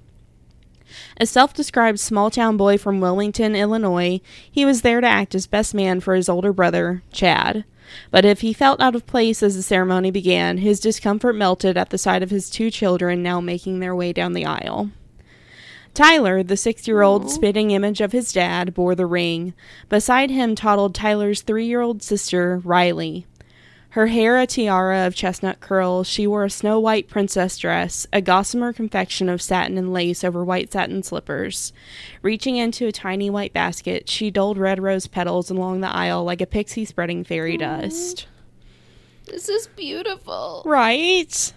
A self described small town boy from Wilmington, Illinois, he was there to act as best man for his older brother, Chad. But if he felt out of place as the ceremony began, his discomfort melted at the sight of his two children now making their way down the aisle. Tyler, the six year old spitting image of his dad, bore the ring. Beside him toddled Tyler's three year old sister, Riley. Her hair a tiara of chestnut curls, she wore a snow white princess dress, a gossamer confection of satin and lace over white satin slippers. Reaching into a tiny white basket, she doled red rose petals along the aisle like a pixie spreading fairy dust. This is beautiful. Right?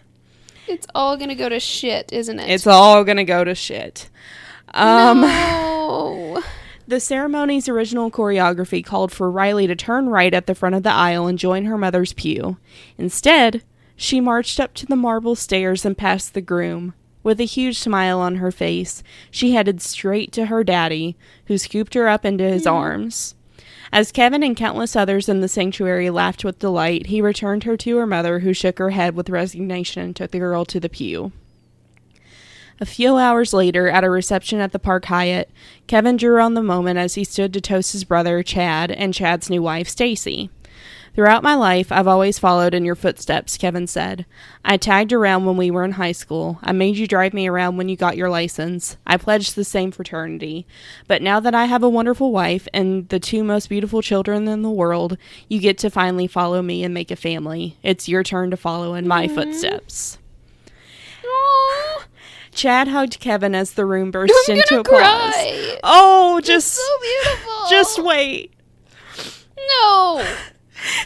It's all gonna go to shit, isn't it? It's all gonna go to shit. Um, no. The ceremony's original choreography called for Riley to turn right at the front of the aisle and join her mother's pew. Instead, she marched up to the marble stairs and past the groom. With a huge smile on her face, she headed straight to her daddy, who scooped her up into his arms. As Kevin and countless others in the sanctuary laughed with delight, he returned her to her mother, who shook her head with resignation and took the girl to the pew. A few hours later, at a reception at the Park Hyatt, Kevin drew on the moment as he stood to toast his brother, Chad, and Chad's new wife, Stacy. Throughout my life, I've always followed in your footsteps, Kevin said. I tagged around when we were in high school. I made you drive me around when you got your license. I pledged the same fraternity. But now that I have a wonderful wife and the two most beautiful children in the world, you get to finally follow me and make a family. It's your turn to follow in my footsteps. Aw, Chad hugged Kevin as the room burst I'm into applause. cry. Oh, It's just so beautiful. just wait. no.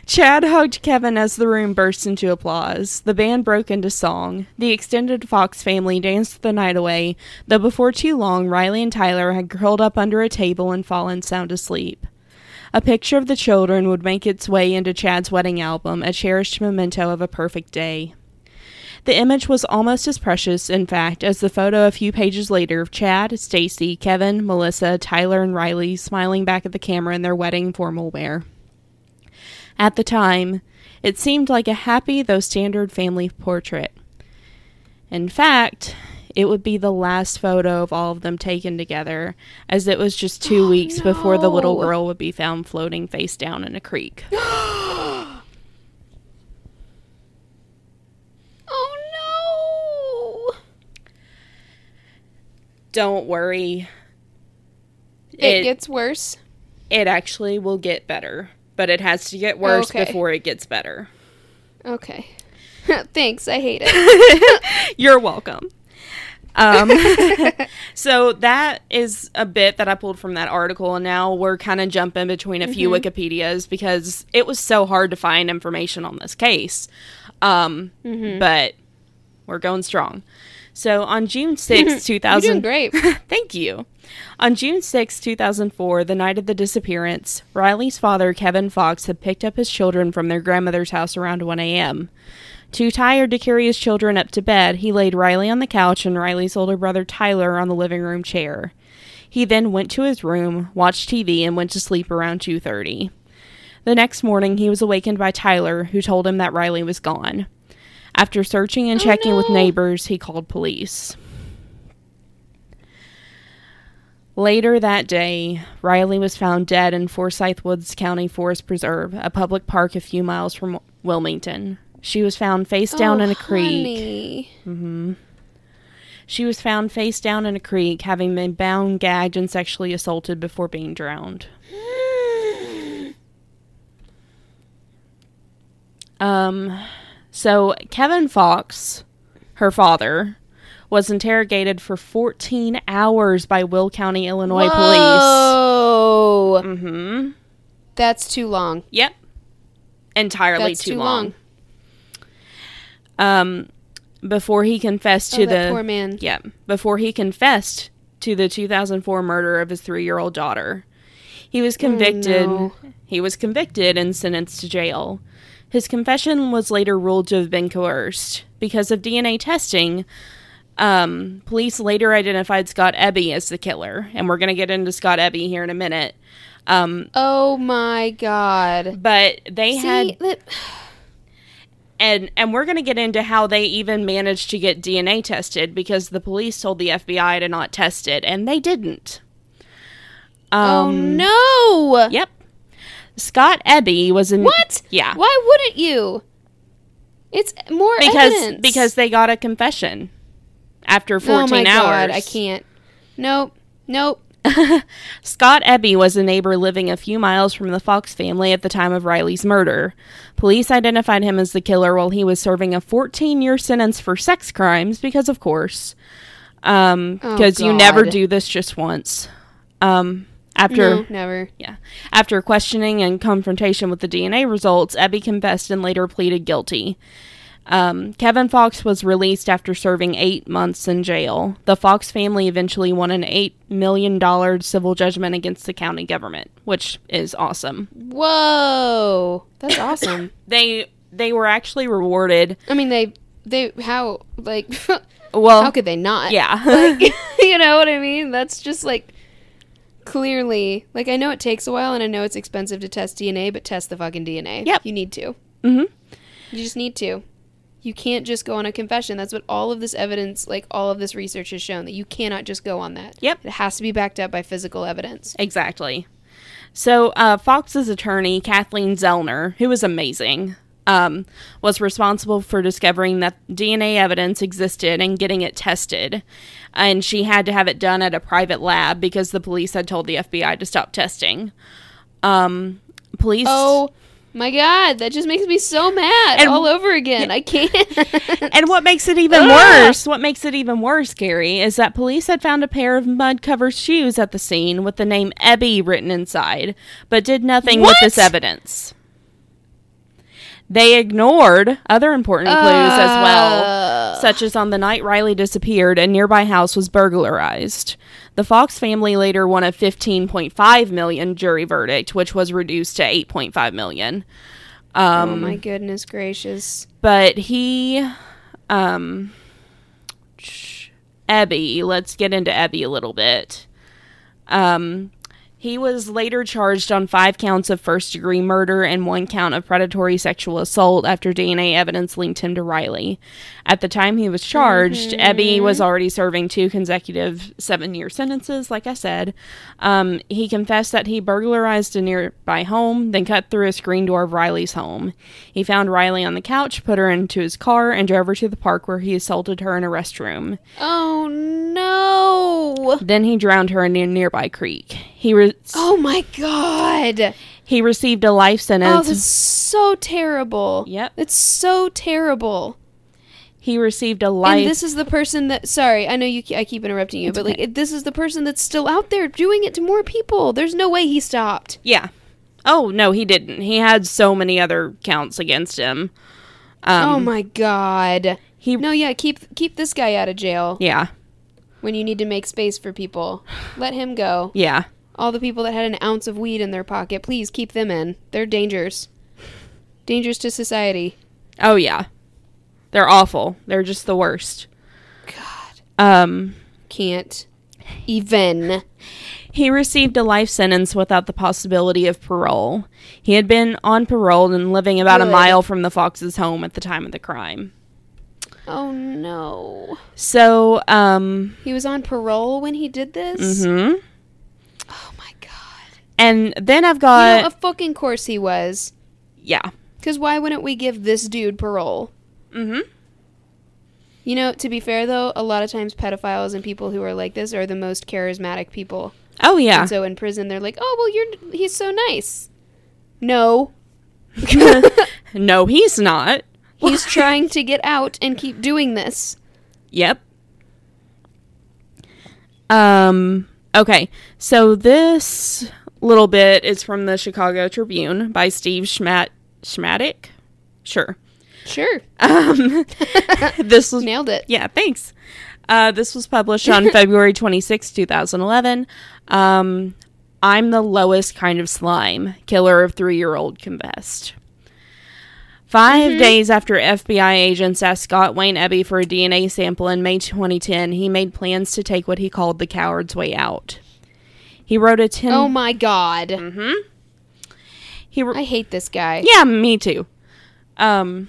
Chad hugged Kevin as the room burst into applause. The band broke into song. The extended Fox family danced the night away, though before too long, Riley and Tyler had curled up under a table and fallen sound asleep. A picture of the children would make its way into Chad's wedding album, a cherished memento of a perfect day. The image was almost as precious, in fact, as the photo a few pages later of Chad, Stacy, Kevin, Melissa, Tyler, and Riley smiling back at the camera in their wedding formal wear. At the time, it seemed like a happy though standard family portrait. In fact, it would be the last photo of all of them taken together, as it was just two Oh, weeks before the little girl would be found floating face down in a creek. oh no. Don't worry. It, It, gets worse. it actually will get better, but it has to get worse Okay. before it gets better. Okay. Thanks. I hate it. You're welcome. Um, so that is a bit that I pulled from that article, and now we're kind of jumping between a few Wikipedias because it was so hard to find information on this case. Um, But we're going strong. So on June 6th, You're 2000. great. Thank you. On June 6, 2004, the night of the disappearance, Riley's father, Kevin Fox, had picked up his children from their grandmother's house around 1 a.m. Too tired to carry his children up to bed, he laid Riley on the couch and Riley's older brother Tyler on the living room chair. He then went to his room, watched TV, and went to sleep around 2:30. The next morning, he was awakened by Tyler, who told him that Riley was gone. After searching and Oh, checking with neighbors, he called police. Later that day, Riley was found dead in Forsythe Woods County Forest Preserve, a public park a few miles from Wilmington. She was found face down Oh, in a creek. honey. She was found face down in a creek, having been bound, gagged, and sexually assaulted before being drowned. Um, so Kevin Fox, her father, was interrogated for 14 hours by Will County, Illinois police. Whoa. Mm-hmm. That's too long. Yep. Entirely That's too, too long. Um, before he confessed to oh, that the poor man. yeah, before he confessed to the 2004 murder of his three-year-old daughter, he was convicted. no. He was convicted and sentenced to jail. His confession was later ruled to have been coerced because of DNA testing. Um, police later identified Scott Eby as the killer, and we're going to get into Scott Eby here in a minute. Um, Oh my god. but they See, had that, and and we're going to get into how they even managed to get DNA tested because the police told the FBI to not test it and they didn't. oh Um, no. Yep. Scott Eby was in What? Yeah. Why wouldn't you? It's more Because evidence. because they got a confession after 14 oh my hours. god, I can't. Nope. Nope. Scott Eby was a neighbor living a few miles from the Fox family at the time of Riley's murder. Police identified him as the killer while he was serving a 14 year sentence for sex crimes because, of course, um, Oh, because you never do this just once. Um, after no, never. yeah, after questioning and confrontation with the DNA results, Eby confessed and later pleaded guilty. Um, Kevin Fox was released after serving eight months in jail. The Fox family eventually won an $8 million civil judgment against the county government, which is awesome. Whoa, that's awesome. They they were actually rewarded. I mean, they they how like Well, how could they not? yeah. like, you know what I mean? That's just like clearly like I know it takes a while and I know it's expensive to test DNA, but test the fucking DNA. Yep. you need to. Mm hmm. You just need to. You can't just go on a confession. That's what all of this evidence, like all of this research has shown that you cannot just go on that. Yep. It has to be backed up by physical evidence. Exactly. So, uh, Fox's attorney, Kathleen Zellner, who was amazing, um, was responsible for discovering that DNA evidence existed and getting it tested. And she had to have it done at a private lab because the police had told the FBI to stop testing. Um, police. Oh my god, that just makes me so mad And- all over again. I can't. And what makes it even worse, what makes it even worse, Gary, is that police had found a pair of mud covered shoes at the scene with the name Eby written inside, but did nothing with this evidence. They ignored other important clues as well, Uh, such as on the night Riley disappeared, a nearby house was burglarized. The Fox family later won a 15.5 million jury verdict, which was reduced to 8.5 million. Um, oh my goodness gracious. but he um Eby, let's get into Eby a little bit. Um he was later charged on five counts of first degree murder and one count of predatory sexual assault after DNA evidence linked him to Riley. At the time he was charged, Eby was already serving two consecutive seven year sentences, like I said. Um, he confessed that he burglarized a nearby home, then cut through a screen door of Riley's home. He found Riley on the couch, put her into his car, and drove her to the park where he assaulted her in a restroom. Oh no. Then he drowned her in a nearby creek. He re- Oh my god. he received a life sentence. Oh, that's so terrible. Yep. It's so terrible. he received a life. And this is the person that. Sorry, I know you. I keep interrupting you, but like, okay. it, this is the person that's still out there doing it to more people. There's no way he stopped. yeah. Oh no, he didn't. He had so many other counts against him. Um, oh my god. He No, yeah, keep keep this guy out of jail yeah when you need to make space for people. Let him go. yeah All the people that had an ounce of weed in their pocket, please keep them in. They're dangers. Dangers to society. oh yeah. They're awful. They're just the worst. God. Um, Can't even. he received a life sentence without the possibility of parole. He had been on parole and living about a mile from the Fox's home at the time of the crime. Oh no. So, um, He was on parole when he did this? god. And then I've You got know, of fucking course he was. yeah, Because why wouldn't we give this dude parole? Mm hmm You know, to be fair though, a lot of times pedophiles and people who are like this are the most charismatic people. oh yeah, And so in prison they're like, "Oh, well you're he's so nice." No. no, he's not. He's trying to get out and keep doing this. Yep. Um. Okay. So this little bit is from the Chicago Tribune by Steve Schmat Schmatic. Sure. Sure. Um. this was Nailed it. yeah. Thanks. Uh, this was published on February 26, 2011. Um, I'm the lowest kind of slime. Killer of three year old confessed. 5 days after FBI agents asked Scott Wayne Eby for a DNA sample in May 2010, he made plans to take what he called the coward's way out. He wrote a 10 Oh my god. Mhm. He wr- I hate this guy. yeah, me too. Um,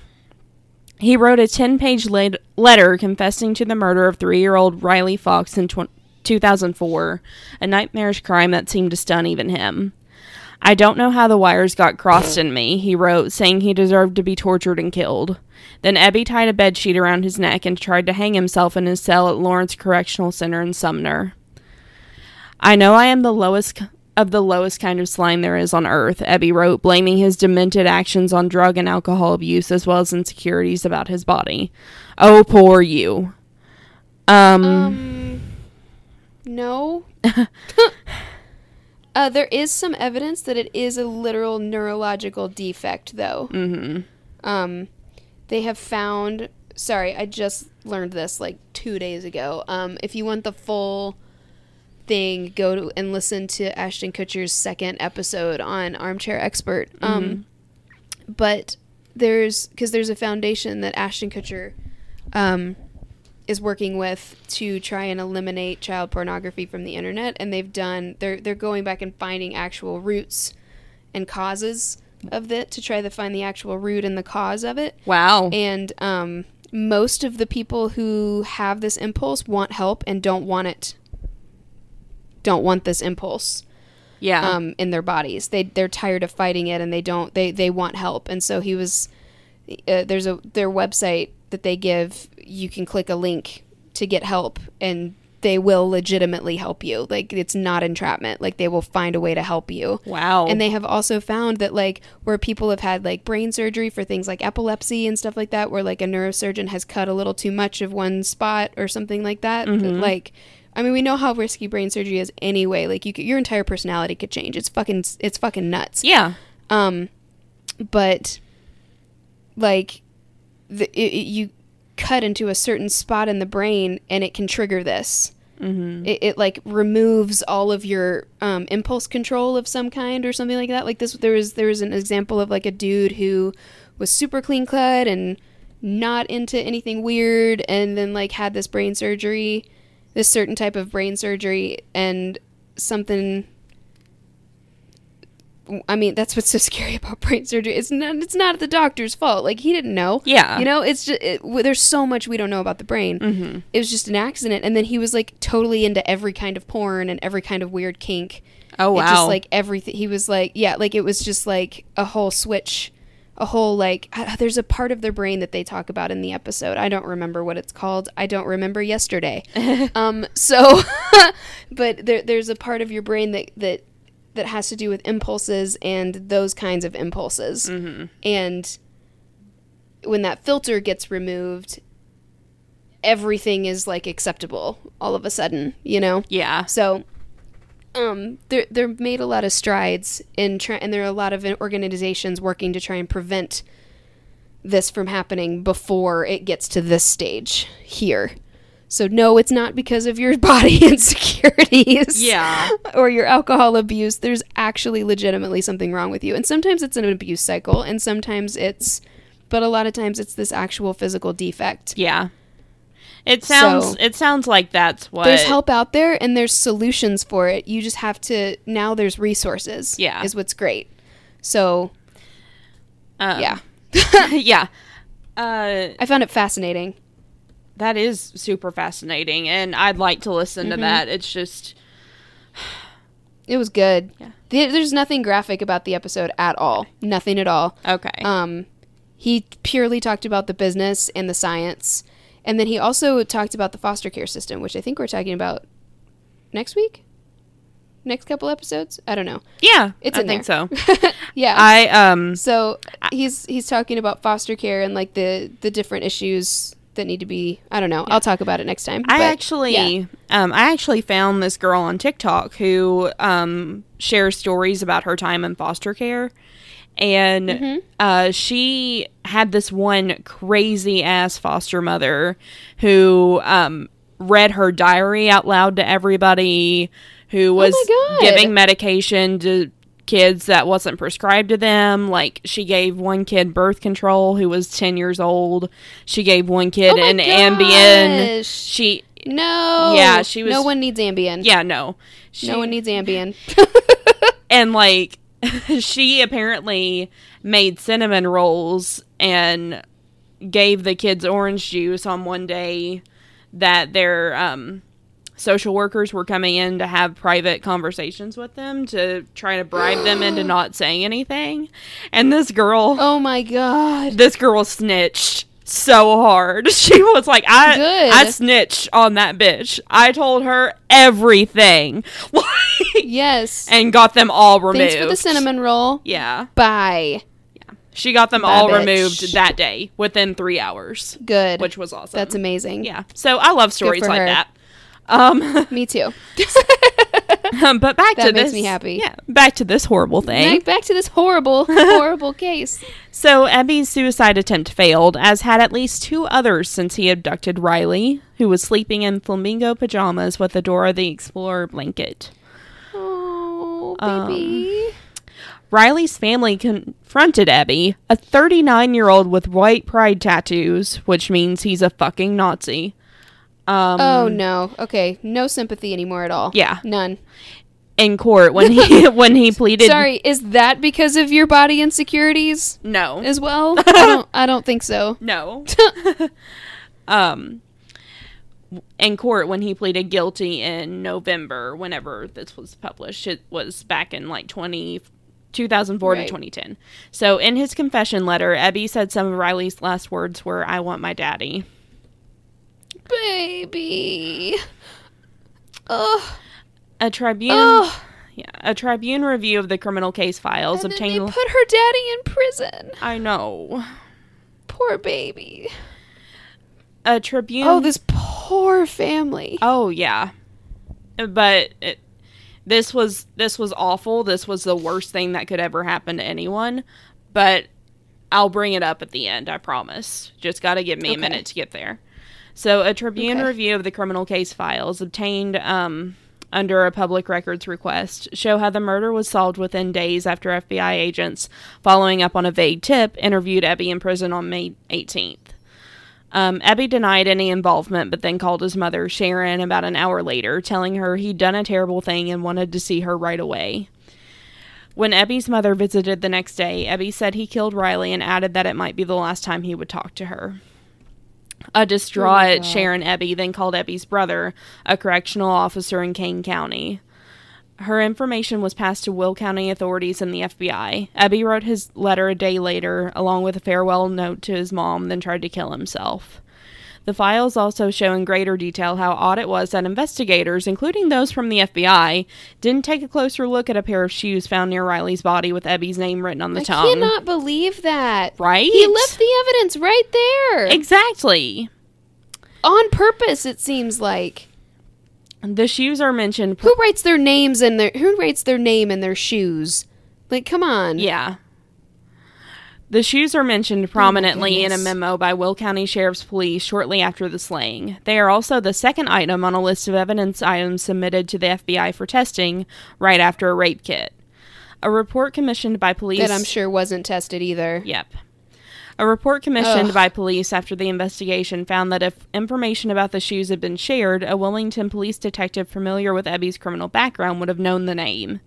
he wrote a 10 page le- letter confessing to the murder of three year old Riley Fox in tw- 2004, a nightmarish crime that seemed to stun even him. I don't know how the wires got crossed in me, he wrote, saying he deserved to be tortured and killed. Then Eby tied a bedsheet around his neck and tried to hang himself in his cell at Lawrence Correctional Center in Sumner. I know I am the lowest of the lowest kind of slime there is on earth, Eby wrote, blaming his demented actions on drug and alcohol abuse as well as insecurities about his body. Oh, poor you. Um, Um No. uh there is some evidence that it is a literal neurological defect though. mhm. Um they have found. Sorry, I just learned this like two days ago. Um, if you want the full thing, go to and listen to Ashton Kutcher's second episode on Armchair Expert. Um, but there's because there's a foundation that Ashton Kutcher um, is working with to try and eliminate child pornography from the internet, and they've done they're they're going back and finding actual roots and causes of it to try to find the actual root and the cause of it. Wow. And um, most of the people who have this impulse want help and don't want it. Don't want this impulse yeah. um, in their bodies. They they're tired of fighting it and they don't they they want help. And so he was uh, there's a their website that they give. You can click a link to get help and they will legitimately help you. Like it's not entrapment. Like they will find a way to help you. wow. And they have also found that like where people have had like brain surgery for things like epilepsy and stuff like that, where like a neurosurgeon has cut a little too much of one spot or something like that. that, like, I mean, we know how risky brain surgery is anyway. Like you, could, your entire personality could change. It's fucking, it's fucking nuts. yeah. Um, but like the it, it- you cut into a certain spot in the brain and it can trigger this. Mm-hmm. It, it like removes all of your um, impulse control of some kind or something like that. Like this, there was there was an example of like a dude who was super clean cut and not into anything weird, and then like had this brain surgery, this certain type of brain surgery, and something I mean, that's what's so scary about brain surgery. It's not. It's not the doctor's fault. Like he didn't know. Yeah. You know, it's just it, there's so much we don't know about the brain. Mm-hmm. It was just an accident, and then he was like totally into every kind of porn and every kind of weird kink. Oh, It just wow. like everything. He was like, yeah, like it was just like a whole switch, a whole like. Uh, uh, there's a part of their brain that they talk about in the episode. I don't remember what it's called. I don't remember yesterday. um. So, but there there's a part of your brain that that that has to do with impulses and those kinds of impulses. Mm-hmm. And when that filter gets removed, everything is like acceptable all of a sudden, you know? yeah. So, um, they're they're made a lot of strides in try, and there are a lot of organizations working to try and prevent this from happening before it gets to this stage here. So no, it's not because of your body insecurities, Yeah. or your alcohol abuse. There's actually legitimately something wrong with you, and sometimes it's an abuse cycle, and sometimes it's, but a lot of times it's this actual physical defect. Yeah. It sounds So- it sounds like that's what there's help out there and there's solutions for it. You just have to now there's resources. Yeah. Is what's great. So um, yeah. yeah. Uh I found it fascinating. that is super fascinating and I'd like to listen Mm-hmm. to that. It's just It was good. Yeah. There- There's nothing graphic about the episode at all. Nothing at all. okay. Um he purely talked about the business and the science. And then he also talked about the foster care system, which I think we're talking about next week? Next couple episodes? I don't know. yeah, It's I in think there. so. yeah. I um So he's he's talking about foster care and like the the different issues that need to be. I don't know. I'll talk about it next time. I but, actually, yeah. um, I actually found this girl on TikTok who um, shares stories about her time in foster care, and Mm-hmm. uh, she had this one crazy ass foster mother who um, read her diary out loud to everybody, who was Oh giving medication to kids that wasn't prescribed to them like she gave one kid birth control who was 10 years old she gave one kid Oh an ambien she No. Yeah, she was- No one needs Ambien. yeah, no. She, No one needs Ambien. and like she apparently made cinnamon rolls and gave the kids orange juice on one day that their um social workers were coming in to have private conversations with them to try to bribe them into not saying anything. And this girl oh my god. this girl snitched so hard. She was like, I Good. I snitched on that bitch. I told her everything. Yes. and got them all removed. Thanks for the cinnamon roll. Yeah. Bye. Yeah. She got them Bye, all bitch. removed that day within three hours, Good. which was awesome. That's amazing. yeah. So I love stories like her. that. Um, Me too. but back That to makes this. me happy. Yeah, back to this horrible thing. Back, back to this horrible, horrible case. So Eby's suicide attempt failed, as had at least two others since he abducted Riley, who was sleeping in flamingo pajamas with a Dora the Explorer blanket. Oh, Um, baby. Riley's family confronted Eby, a 39 year old with white pride tattoos, which means he's a fucking Nazi. Um, oh no. Okay, no sympathy anymore at all. Yeah. None. in court when he when he pleaded. Sorry, is that because of your body insecurities no, as well? I don't. I don't think so. no. um, in court when he pleaded guilty in November, whenever this was published, it was back in like 20, 2004 Right. to 2010. So in his confession letter, Eby said some of Riley's last words were, I want my daddy. Baby. Ugh. A tribune, Ugh. yeah, a tribune review of the criminal case files And then they obtained. put her daddy in prison. I know. Poor baby. A tribune. Oh, this poor family. Oh yeah, but it, this was this was awful. This was the worst thing that could ever happen to anyone. But I'll bring it up at the end. I promise. Just got to give me Okay. a minute to get there. So, a Tribune Okay. review of the criminal case files obtained um, under a public records request show how the murder was solved within days after FBI agents, following up on a vague tip, interviewed Eby in prison on May 18th. Um, Eby denied any involvement, but then called his mother, Sharon, about an hour later, telling her he'd done a terrible thing and wanted to see her right away. When Eby's mother visited the next day, Eby said he killed Riley and added that it might be the last time he would talk to her. A distraught God. Sharon Eby then called Eby's brother, a correctional officer in Kane County. Her information was passed to Will County authorities and the FBI. Eby wrote his letter a day later, along with a farewell note to his mom, then tried to kill himself. The files also show in greater detail how odd it was that investigators, including those from the FBI, didn't take a closer look at a pair of shoes found near Riley's body with Eby's name written on the top. I tongue. cannot believe that. Right? He left the evidence right there. Exactly. On purpose, it seems like. The shoes are mentioned. Who writes their names in their who writes their name in their shoes? Like, come on. Yeah. The shoes are mentioned oh prominently in a memo by Will County Sheriff's Police shortly after the slaying. They are also the second item on a list of evidence items submitted to the FBI for testing right after a rape kit. A report commissioned by police That I'm sure wasn't tested either. Yep. A report commissioned Ugh. by police after the investigation found that if information about the shoes had been shared, a Wilmington police detective familiar with Eby's criminal background would have known the name.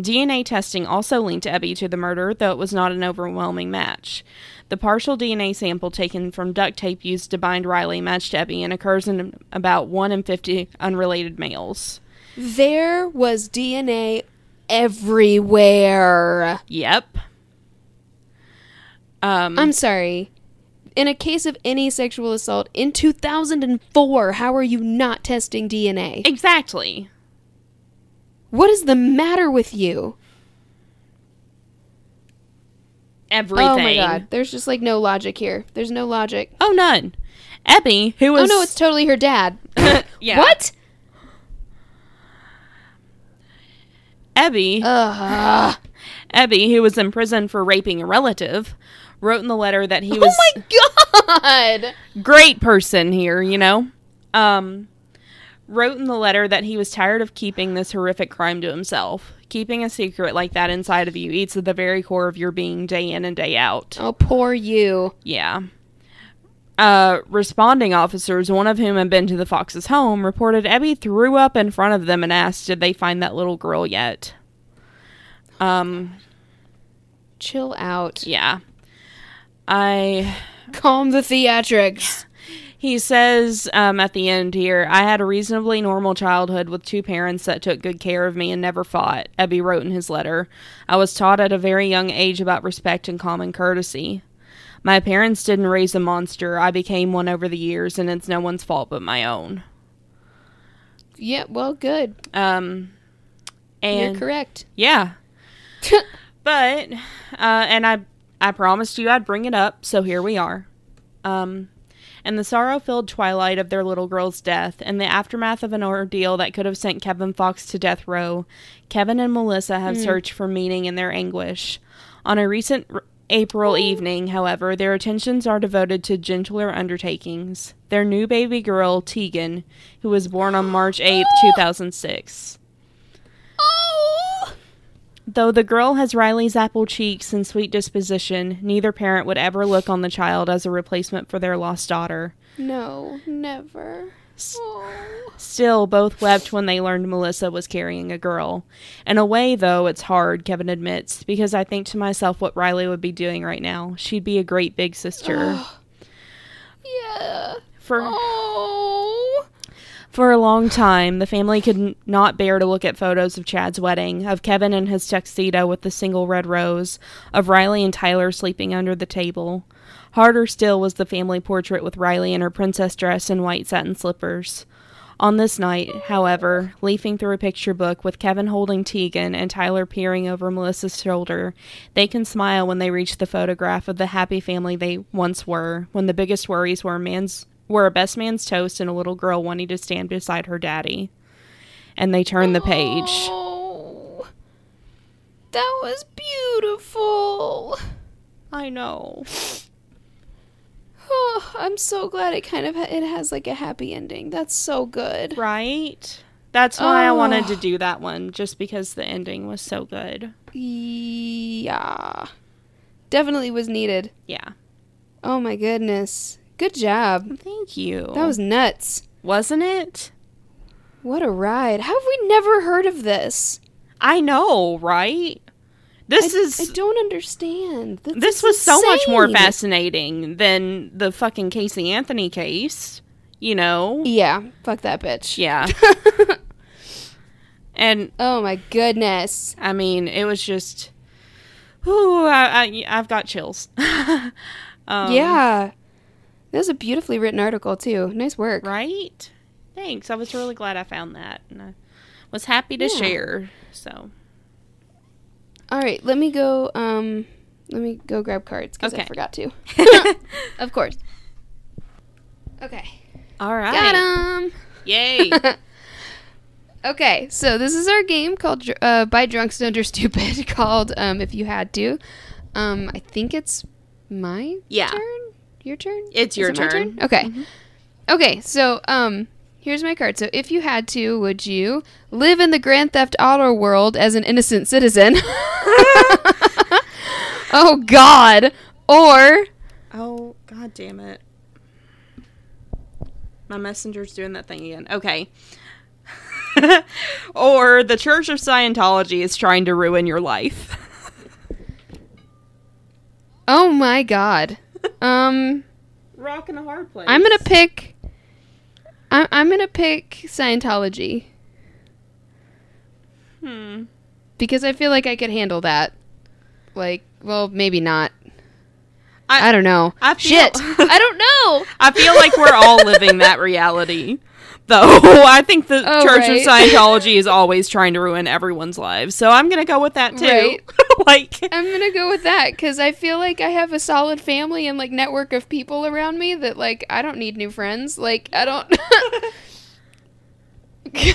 DNA testing also linked Eby to the murder, though it was not an overwhelming match. The partial DNA sample taken from duct tape used to bind Riley matched Eby and occurs in about 1 in 50 unrelated males. There was DNA everywhere. Yep. Um, I'm sorry. In a case of any sexual assault in 2004, how are you not testing DNA? exactly. What is the matter with you? Everything. Oh my god. There's just like no logic here. There's no logic. Oh, none. Eby, who was. Oh no, it's totally her dad. yeah. What? Eby, Ugh. Eby, who was in prison for raping a relative, wrote in the letter that he was oh my god. great person here, you know. Um, wrote in the letter that he was tired of keeping this horrific crime to himself. Keeping a secret like that inside of you eats at the very core of your being day in and day out. Oh, poor you. Yeah. Uh, responding officers, one of whom had been to the Fox's home, reported Eby threw up in front of them and asked, "Did they find that little girl yet?" Um, Chill out. yeah. I Calm the theatrics. He says um, at the end here, I had a reasonably normal childhood with two parents that took good care of me and never fought. Eby wrote in his letter. I was taught at a very young age about respect and common courtesy. My parents didn't raise a monster. I became one over the years, and it's no one's fault but my own. Yeah, well, good. Um, and You're correct. yeah, but uh, and I I promised you I'd bring it up, so here we are. Um, and the sorrow filled twilight of their little girl's death, and the aftermath of an ordeal that could have sent Kevin Fox to death row, Kevin and Melissa have hmm. searched for meaning in their anguish. On a recent r- April hmm. evening, however, their attentions are devoted to gentler undertakings. Their new baby girl, Tegan, who was born on March 8th, 2006. Oh! Though the girl has Riley's apple cheeks and sweet disposition, neither parent would ever look on the child as a replacement for their lost daughter. No, never. S-. Still, both wept when they learned Melissa was carrying a girl. In a way, though, it's hard, Kevin admits, because I think to myself what Riley would be doing right now. She'd be a great big sister. Yeah. For Oh. For a long time, the family could not bear to look at photos of Chad's wedding, of Kevin in his tuxedo with the single red rose, of Riley and Tyler sleeping under the table. Harder still was the family portrait with Riley in her princess dress and white satin slippers. On this night, however, leafing through a picture book with Kevin holding Tegan and Tyler peering over Melissa's shoulder, they can smile when they reach the photograph of the happy family they once were, when the biggest worries were man's were a best man's toast and a little girl wanting to stand beside her daddy. And they turn the page. Oh. That was beautiful. I know. Oh, I'm so glad it kind of ha- it has like a happy ending. That's so good. Right? That's why I wanted to Oh. do that one, just because the ending was so good. Yeah. Definitely was needed. Yeah. Oh my goodness. Good job. Thank you. That was nuts. wasn't it? What a ride. How have we never heard of this? I know, right? This I, is I don't understand. This, this is was so much more fascinating than the fucking Casey Anthony case. You know? Yeah, fuck that bitch. Yeah. and Oh my goodness. I mean, it was just, ooh, I, I, I've got chills. um, yeah. That was a beautifully written article too. Nice work. Right? Thanks. I was really glad I found that. And I was happy to Yeah. share. So, All right, let me go. Um, let me go grab cards because I forgot to. of course. Okay. all right. Got 'em. Yay. Okay, so this is our game called uh, by Drunk Stoned or Stupid called um, If You Had To. Um, I think it's my Yeah. turn. Your turn. It's Is your it my turn. Mm-hmm. Okay. Okay. So um, here's my card. So if you had to, would you live in the Grand Theft Auto world as an innocent citizen? oh God. Or oh, god damn it. My messenger's doing that thing again. Okay. or the Church of Scientology is trying to ruin your life. oh my God. Um. Rock in a hard place. I'm gonna pick. I'm I'm gonna pick Scientology Hmm. because I feel like I could handle that. Like, well, maybe not. I- I, don't know. I feel- Shit, I don't know. I feel like we're all living that reality. Though I think the Oh, Church right. of Scientology is always trying to ruin everyone's lives. So I'm gonna go with that too. Right. like I'm gonna go with that because I feel like I have a solid family and like network of people around me that like I don't need new friends. Like I don't.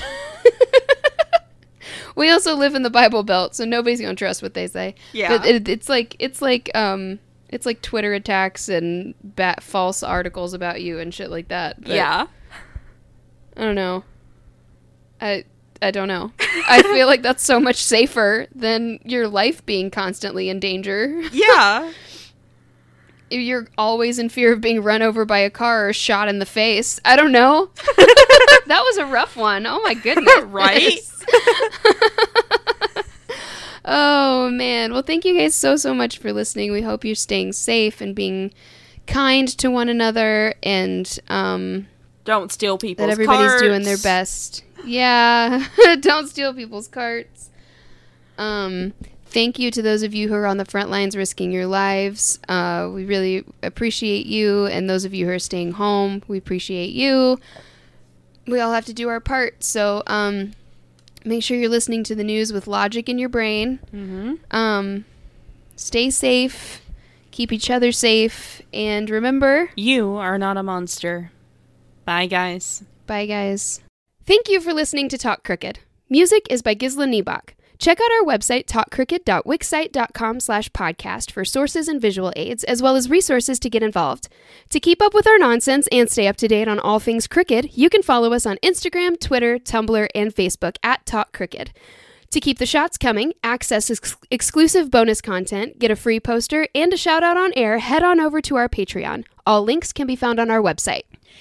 we also live in the Bible Belt, so nobody's gonna trust what they say. Yeah. but it, it's like it's like um it's like Twitter attacks and bat false articles about you and shit like that. But Yeah. I don't know. I I don't know. I feel like that's so much safer than your life being constantly in danger. Yeah. If You're always in fear of being run over by a car or shot in the face. I don't know. that was a rough one. Oh my goodness. Right? oh man. Well, thank you guys so so much for listening. We hope you're staying safe and being kind to one another and um Don't steal people's that everybody's doing their best. Yeah, don't steal people's carts. Um, thank you to those of you who are on the front lines risking your lives. Uh, we really appreciate you, and those of you who are staying home, we appreciate you. We all have to do our part, so um, make sure you're listening to the news with logic in your brain. Mhm. Um, stay safe. keep each other safe, and remember You are not a monster. Bye, guys. Bye, guys. Thank you for listening to Talk Crooked. Music is by Gisla Niebach. Check out our website, talkcrooked.wixsite.com slash podcast for sources and visual aids, as well as resources to get involved. To keep up with our nonsense and stay up to date on all things crooked, you can follow us on Instagram, Twitter, Tumblr, and Facebook at Talk Crooked. To keep the shots coming, access ex- exclusive bonus content, get a free poster, and a shout out on air, head on over to our Patreon. All links can be found on our website.